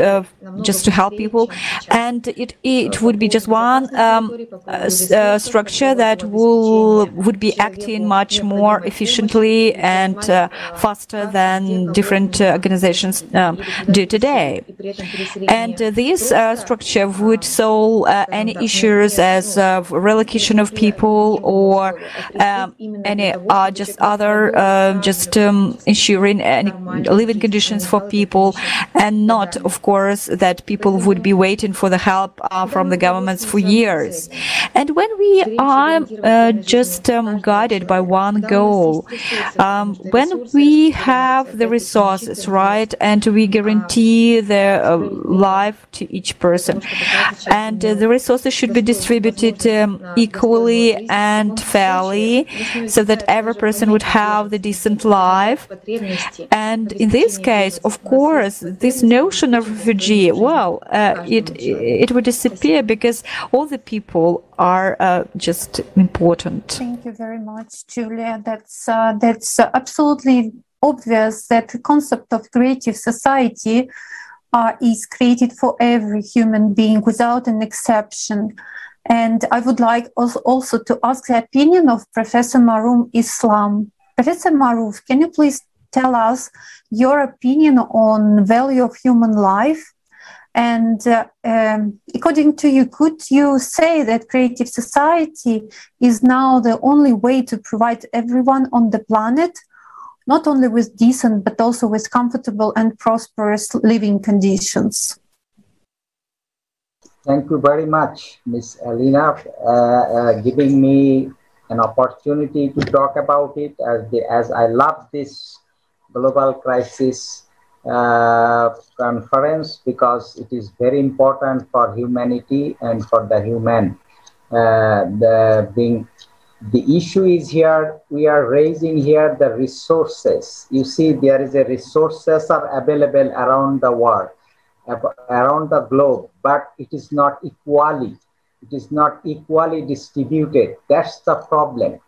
just to help people, and it it would be just one um, structure that will would be acting much more efficiently and uh, faster than different uh, organizations um, do today. And uh, this structure would solve any as relocation of people or um, any just other just um, ensuring any living conditions for people, and not, of course, that people would be waiting for the help from the governments for years. And when we are uh, just um, guided by one goal, um, when we have the resources, right, and we guarantee the uh, life to each person, and uh, the resources should be distributed um, equally and fairly, so that every person would have the decent life. And in this case, of course, this notion of refugee, well, uh, it it would disappear because all the people are uh, just important. Thank you very much, Julia. That's uh, that's absolutely obvious that the concept of creative society uh, is created for every human being without an exception. And I would like also, to ask the opinion of Professor Marouf Islam. Professor Marouf, can you please tell us your opinion on value of human life and uh, um, according to you, could you say that creative society is now the only way to provide everyone on the planet, not only with decent, but also with comfortable and prosperous living conditions? Thank you very much, Ms. Alina, uh, uh, giving me an opportunity to talk about it as, the, as I love this global crisis uh, conference because it is very important for humanity and for the human. Uh, the being the issue is here we are raising here the resources. You see there is a resources are available around the world around the globe but it is not equally it is not equally distributed. That's the problem.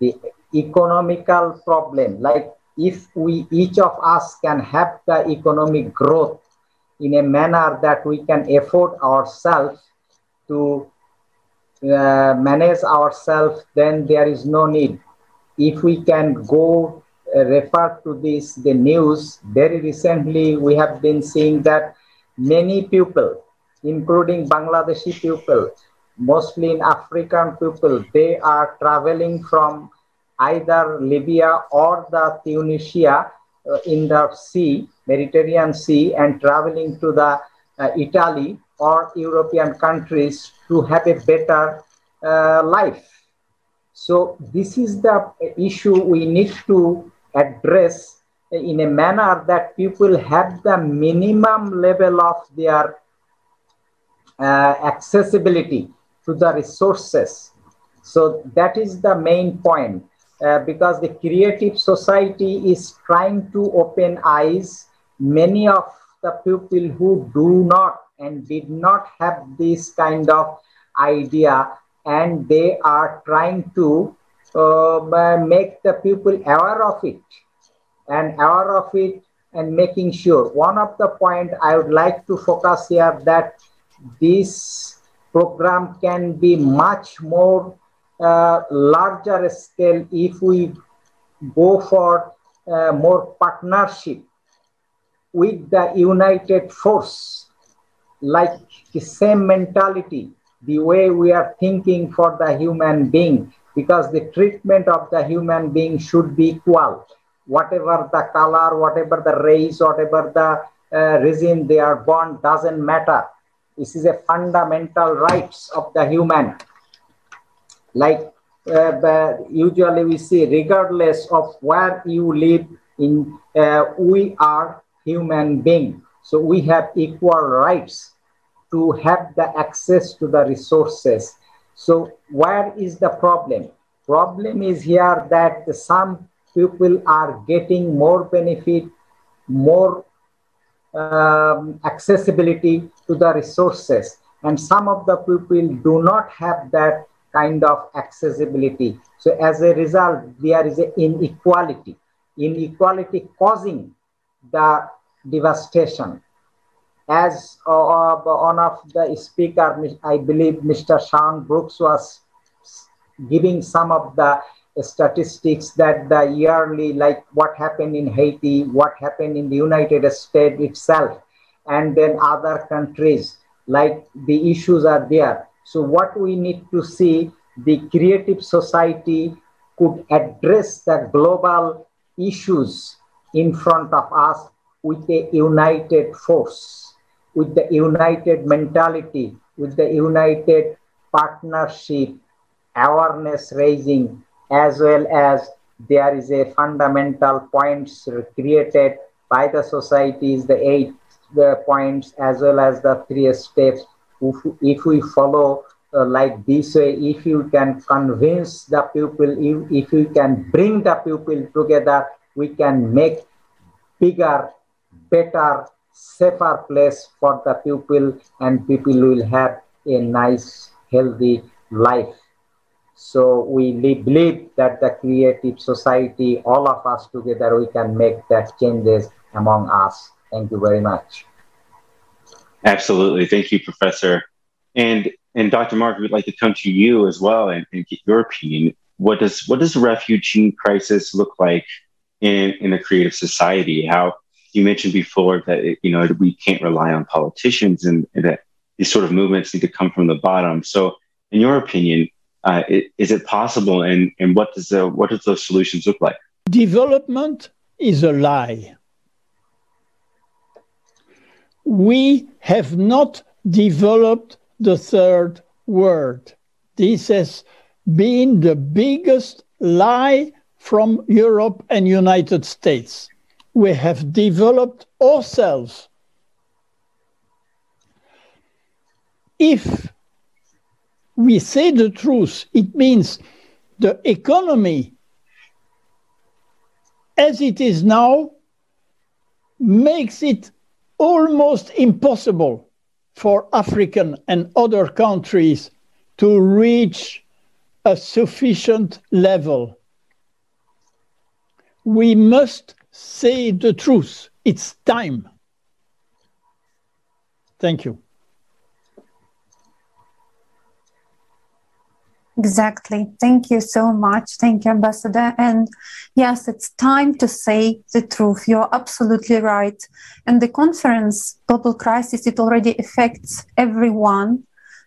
The economical problem like if we each of us can have the economic growth in a manner that we can afford ourselves to uh, manage ourselves then there is no need. If we can go uh, refer to this the news very recently we have been seeing that many people including bangladeshi people mostly in african people they are traveling from either Libya or the Tunisia uh, in the sea, Mediterranean Sea, and traveling to the uh, Italy or European countries to have a better uh, life. So this is the issue we need to address in a manner that people have the minimum level of their uh, accessibility to the resources. So that is the main point. Uh, because the creative society is trying to open eyes many of the people who do not and did not have this kind of idea and they are trying to uh, make the people aware of it and aware of it and making sure. One of the point i would like to focus here that this program can be much more uh, larger scale if we go for uh, more partnership with the united force like the same mentality the way we are thinking for the human being because the treatment of the human being should be equal. Whatever the color, whatever the race, whatever the uh, regime they are born doesn't matter. This is a fundamental rights of the human. Like uh, usually we see, regardless of where you live in, uh, we are human being. So we have equal rights to have the access to the resources. So where is the problem? Problem is here that some people are getting more benefit, more um, accessibility to the resources. And some of the people do not have that kind of accessibility. So as a result, there is an inequality. Inequality causing the devastation. As uh, one of the speaker, I believe Mr. Sean Brooks was giving some of the statistics that the yearly, like what happened in Haiti, what happened in the United States itself, and then other countries, like the issues are there. So what we need to see, the creative society could address the global issues in front of us with a united force, with the united mentality, with the united partnership, awareness raising, as well as there is a fundamental points created by the societies, the eight the points, as well as the three steps. If, if we follow uh, like this way, if you can convince the people, if, if you can bring the people together, we can make bigger better, safer place for the people and people will have a nice, healthy life. So we believe that the creative society, all of us together, we can make that changes among us. Thank you very much. Absolutely. Thank you, Professor. And and Dr. Mark, we'd like to come to you as well and, and get your opinion. What does what does the refugee crisis look like in, in a creative society? How you mentioned before that it, you know we can't rely on politicians and, and, that these sort of movements need to come from the bottom. So, in your opinion, uh, it, is it possible, and and what does the what does those solutions look like? Development is a lie. We have not developed the third world. This has been the biggest lie from Europe and United States we have developed ourselves. If we say the truth, it means the economy as it is now makes it almost impossible for African and other countries to reach a sufficient level. We must say the truth. It's time. Thank you. Exactly. Thank you so much. Thank you, Ambassador. And yes, it's time to say the truth. You're absolutely right. And the conference, Global Crisis, it already affects everyone.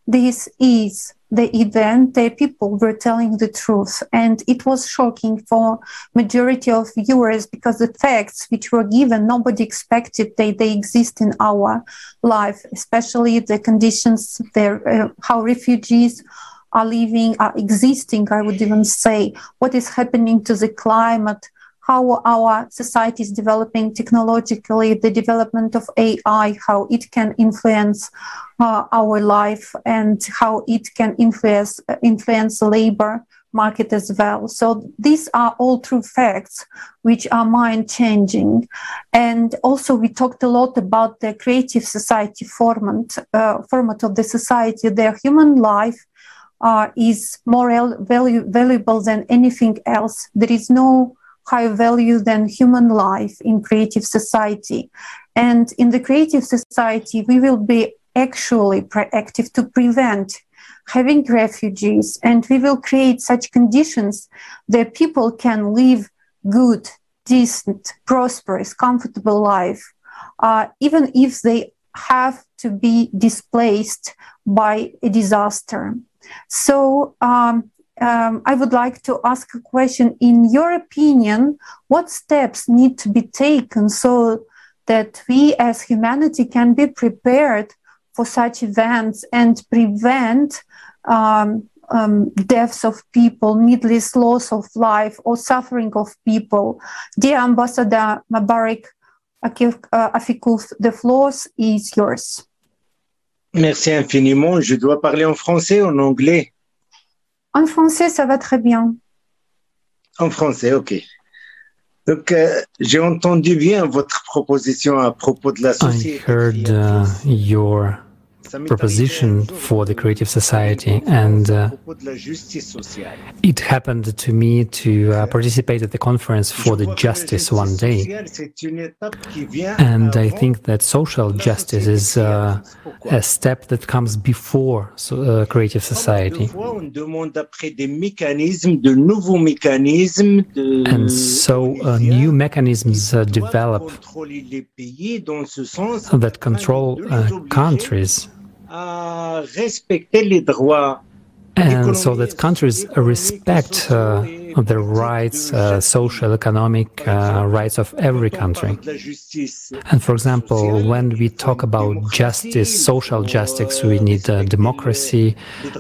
This is the event, the people were telling the truth. And it was shocking for majority of viewers because the facts which were given, nobody expected they, they exist in our life, especially the conditions there, uh, how refugees are living, are existing, I would even say, what is happening to the climate, how our society is developing technologically, the development of AI, how it can influence uh, our life and how it can influence influence labor market as well. So these are all true facts which are mind changing. And also we talked a lot about the creative society format, uh, format of the society. Their human life uh, is more value, valuable than anything else. There is no higher value than human life in creative society. And in the creative society, we will be actually proactive to prevent having refugees and we will create such conditions that people can live good decent prosperous comfortable life uh, even if they have to be displaced by a disaster so um, um, I would like to ask a question. In your opinion, what steps need to be taken so that we as humanity can be prepared for such events and prevent um, um, deaths of people, needless loss of life, or suffering of people? Dear Ambassador Mabarik Afikul, the floor is yours. Merci infiniment. Je dois parler en français en anglais En français, ça va très bien. En français, ok. Donc, euh, j'ai entendu bien votre proposition à propos de la société. I heard uh, your proposition for the creative society. And uh, it happened to me to uh, participate at the conference for the justice one day. And i think that social justice is uh, a step that comes before so, uh, creative society. And so uh, new mechanisms uh, develop that control countries and so that countries respect uh, the rights, uh, social, economic uh, rights of every country. And for example, when we talk about justice, social justice, we need uh, democracy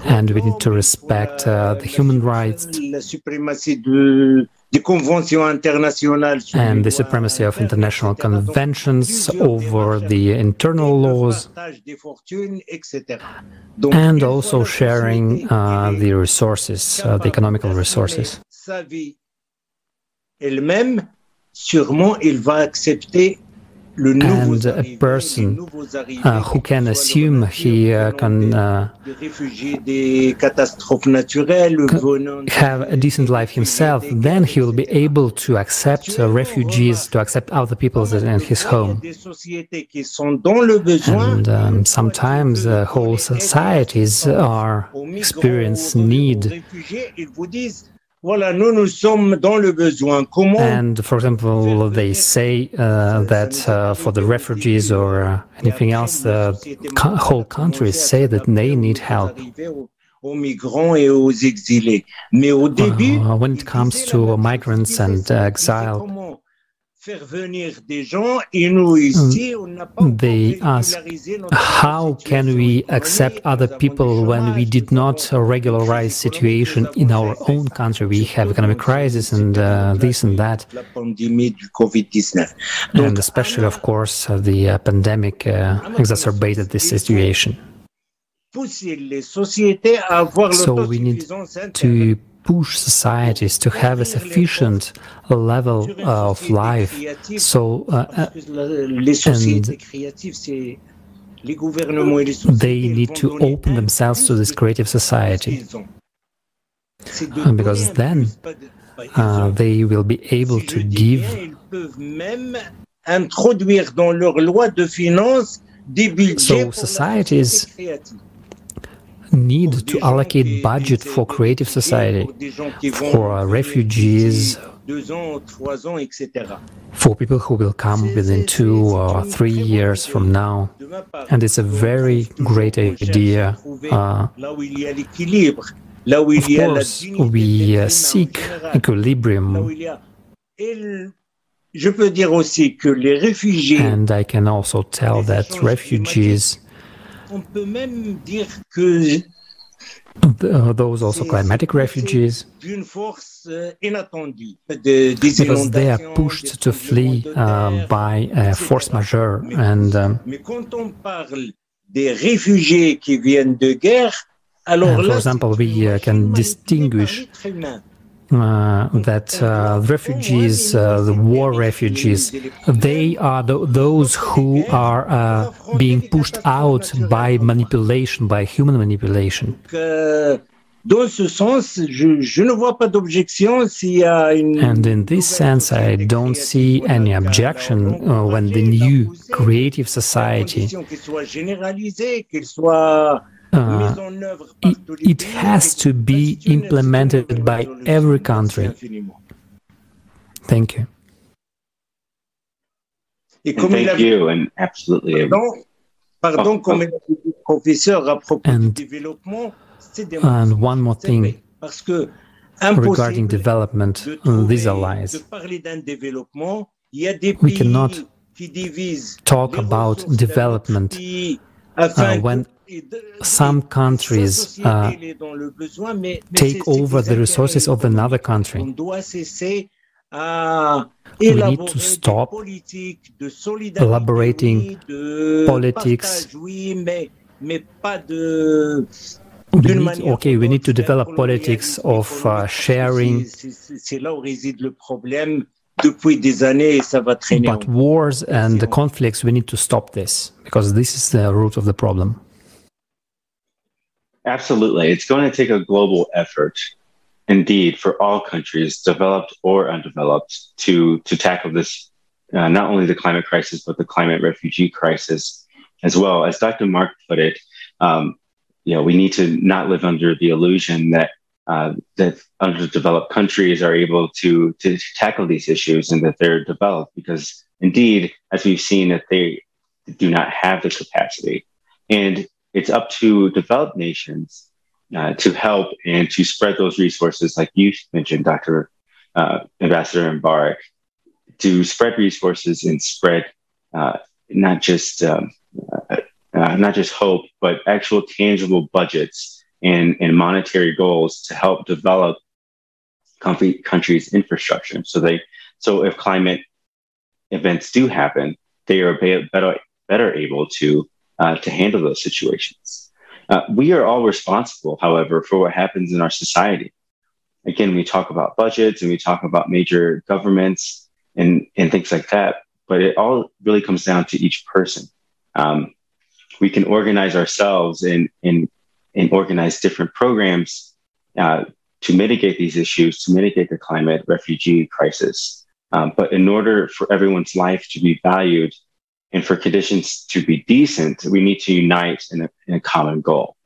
and we need to respect uh, the human rights and the supremacy of international conventions over the internal laws, and also sharing uh, the resources, uh, the economical resources. sûrement il va accepter and a person uh, who can assume he uh, can uh, have a decent life himself, then he will be able to accept uh, refugees, to accept other people in his home. And um, sometimes uh, whole societies are experience need and for example, they say uh, that uh, for the refugees or uh, anything else, the whole countries say that they need help. Uh, when it comes to migrants and exile. They ask, how can we accept other people when we did not regularize situation in our own country? We have economic crisis and uh, this and that. And especially, of course, uh, the uh, pandemic uh, exacerbated this situation. So we need to push societies to have a sufficient level of life. So, uh, uh and they need to open themselves to this creative society. Because then uh, they will be able to give so societies need to allocate budget for creative society, for refugees, for people who will come within two or three years from now. And it's a very great idea. Uh, of course, we uh, seek equilibrium. And I can also tell that refugees on peut même dire que uh, those also climatic refugees. euh, because they are pushed to flee uh, by a force majeure and um, and for example we uh, can distinguish uh, that uh, refugees, uh, the war refugees, they are the, those who are uh, being pushed out by manipulation, by human manipulation. And in this sense, I don't see any objection uh, when the new creative society uh, it, it has to be implemented by every country. Thank you. And thank you, and absolutely. Pardon, and, and one more thing. regarding development, these allies. We cannot talk about development uh, when some countries uh, take over the resources of another country. We need to stop elaborating politics. We need, okay, we need to develop politics of uh, sharing. But wars and the conflicts, we need to stop this because this is the root of the problem. Absolutely. It's going to take a global effort, indeed, for all countries, developed or undeveloped, to, to tackle this, uh, not only the climate crisis, but the climate refugee crisis as well. As Dr. Mark put it, um, you know, we need to not live under the illusion that uh, that underdeveloped countries are able to to tackle these issues and that they're developed because indeed as we've seen that they do not have the capacity and it's up to developed nations uh, to help and to spread those resources, like you mentioned, Dr. Uh, Ambassador Mbarak, to spread resources and spread uh, not just um, uh, uh, not just hope, but actual tangible budgets and, and monetary goals to help develop countries' infrastructure. So they so if climate events do happen, they are better better able to uh, to handle those situations. Uh, we are all responsible, however, for what happens in our society. Again, we talk about budgets and we talk about major governments and, and things like that, but it all really comes down to each person. Um, we can organize ourselves and, and, and organize different programs uh, to mitigate these issues, to mitigate the climate refugee crisis. Um, but in order for everyone's life to be valued and for conditions to be decent, we need to unite in a, in a common goal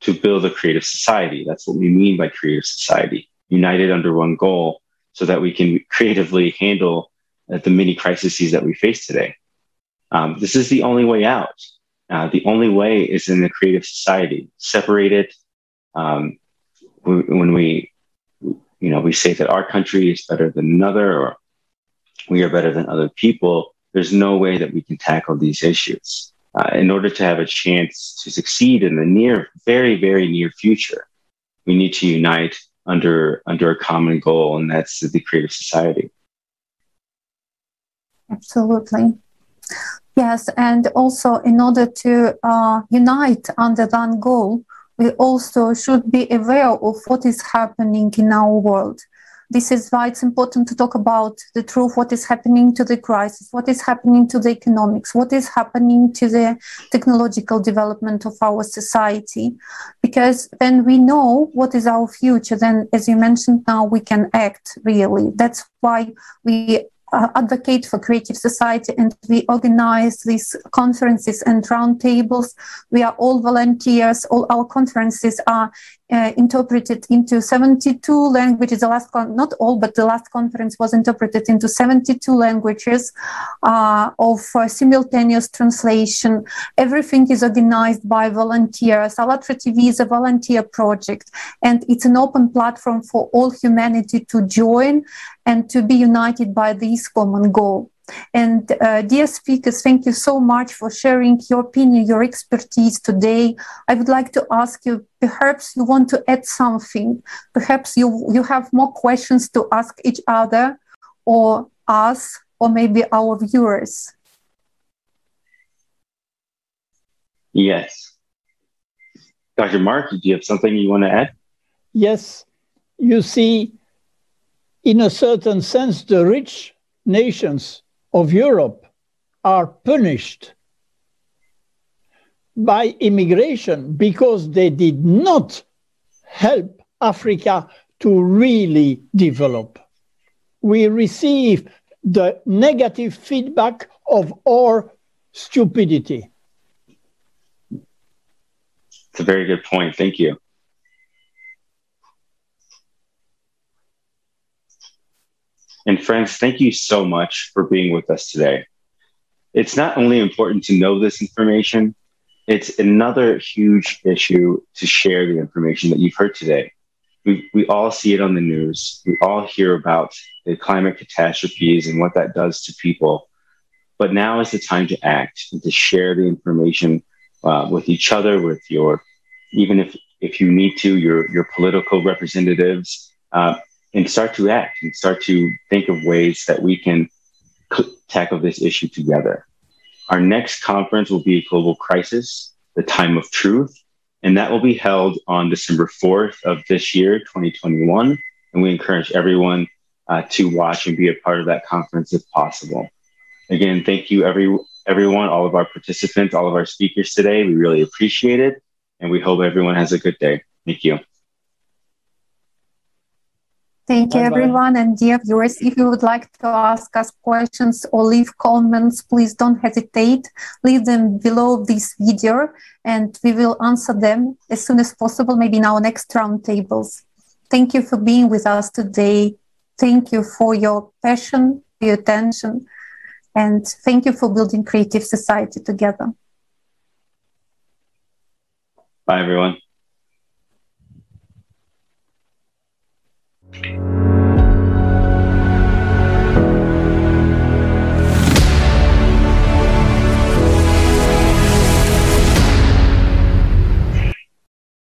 to build a creative society. That's what we mean by creative society, united under one goal so that we can creatively handle uh, the many crises that we face today. Um, this is the only way out. Uh, the only way is in the creative society, separated. Um, when we, you know, we say that our country is better than another, or we are better than other people, there's no way that we can tackle these issues. Uh, in order to have a chance to succeed in the near, very, very near future, we need to unite under under a common goal, and that's the creative society. Absolutely. Yes, and also in order to uh, unite under that goal, we also should be aware of what is happening in our world. This is why it's important to talk about the truth, what is happening to the crisis, what is happening to the economics, what is happening to the technological development of our society. Because then we know what is our future, then, as you mentioned now, we can act really. That's why we uh, advocate for creative society and we organize these conferences and roundtables. We are all volunteers. All our conferences are uh, interpreted into 72 languages. The last, con- not all, but the last conference was interpreted into 72 languages uh, of uh, simultaneous translation. Everything is organized by volunteers. ALLATRA TV is a volunteer project, and it's an open platform for all humanity to join and to be united by this common goal. And uh, dear speakers, thank you so much for sharing your opinion, your expertise today. I would like to ask you, perhaps you want to add something. Perhaps you, you have more questions to ask each other or us or maybe our viewers. Yes. Dr. Mark, do you have something you want to add? Yes. You see, in a certain sense, the rich nations of Europe are punished by immigration because they did not help Africa to really develop. We receive the negative feedback of our stupidity. It's a very good point. Thank you. And friends, thank you so much for being with us today. It's not only important to know this information, it's another huge issue to share the information that you've heard today. we, we all see it on the news. We all hear about the climate catastrophes and what that does to people. But now is the time to act and to share the information uh, with each other, with your, even if, if you need to, your, your political representatives, uh, and start to act and start to think of ways that we can tackle this issue together. Our next conference will be Global Crisis, the Time of Truth, and that will be held on December 4th of this year, 2021. And we encourage everyone uh, to watch and be a part of that conference if possible. Again, thank you, every, everyone, all of our participants, all of our speakers today. We really appreciate it. And we hope everyone has a good day. Thank you. Thank you, everyone. And dear viewers, if you would like to ask us questions or leave comments, please don't hesitate. Leave them below this video and we will answer them as soon as possible, maybe in our next roundtables. Thank you for being with us today. Thank you for your passion, your attention, and thank you for building creative society together. Bye, everyone. Thank you.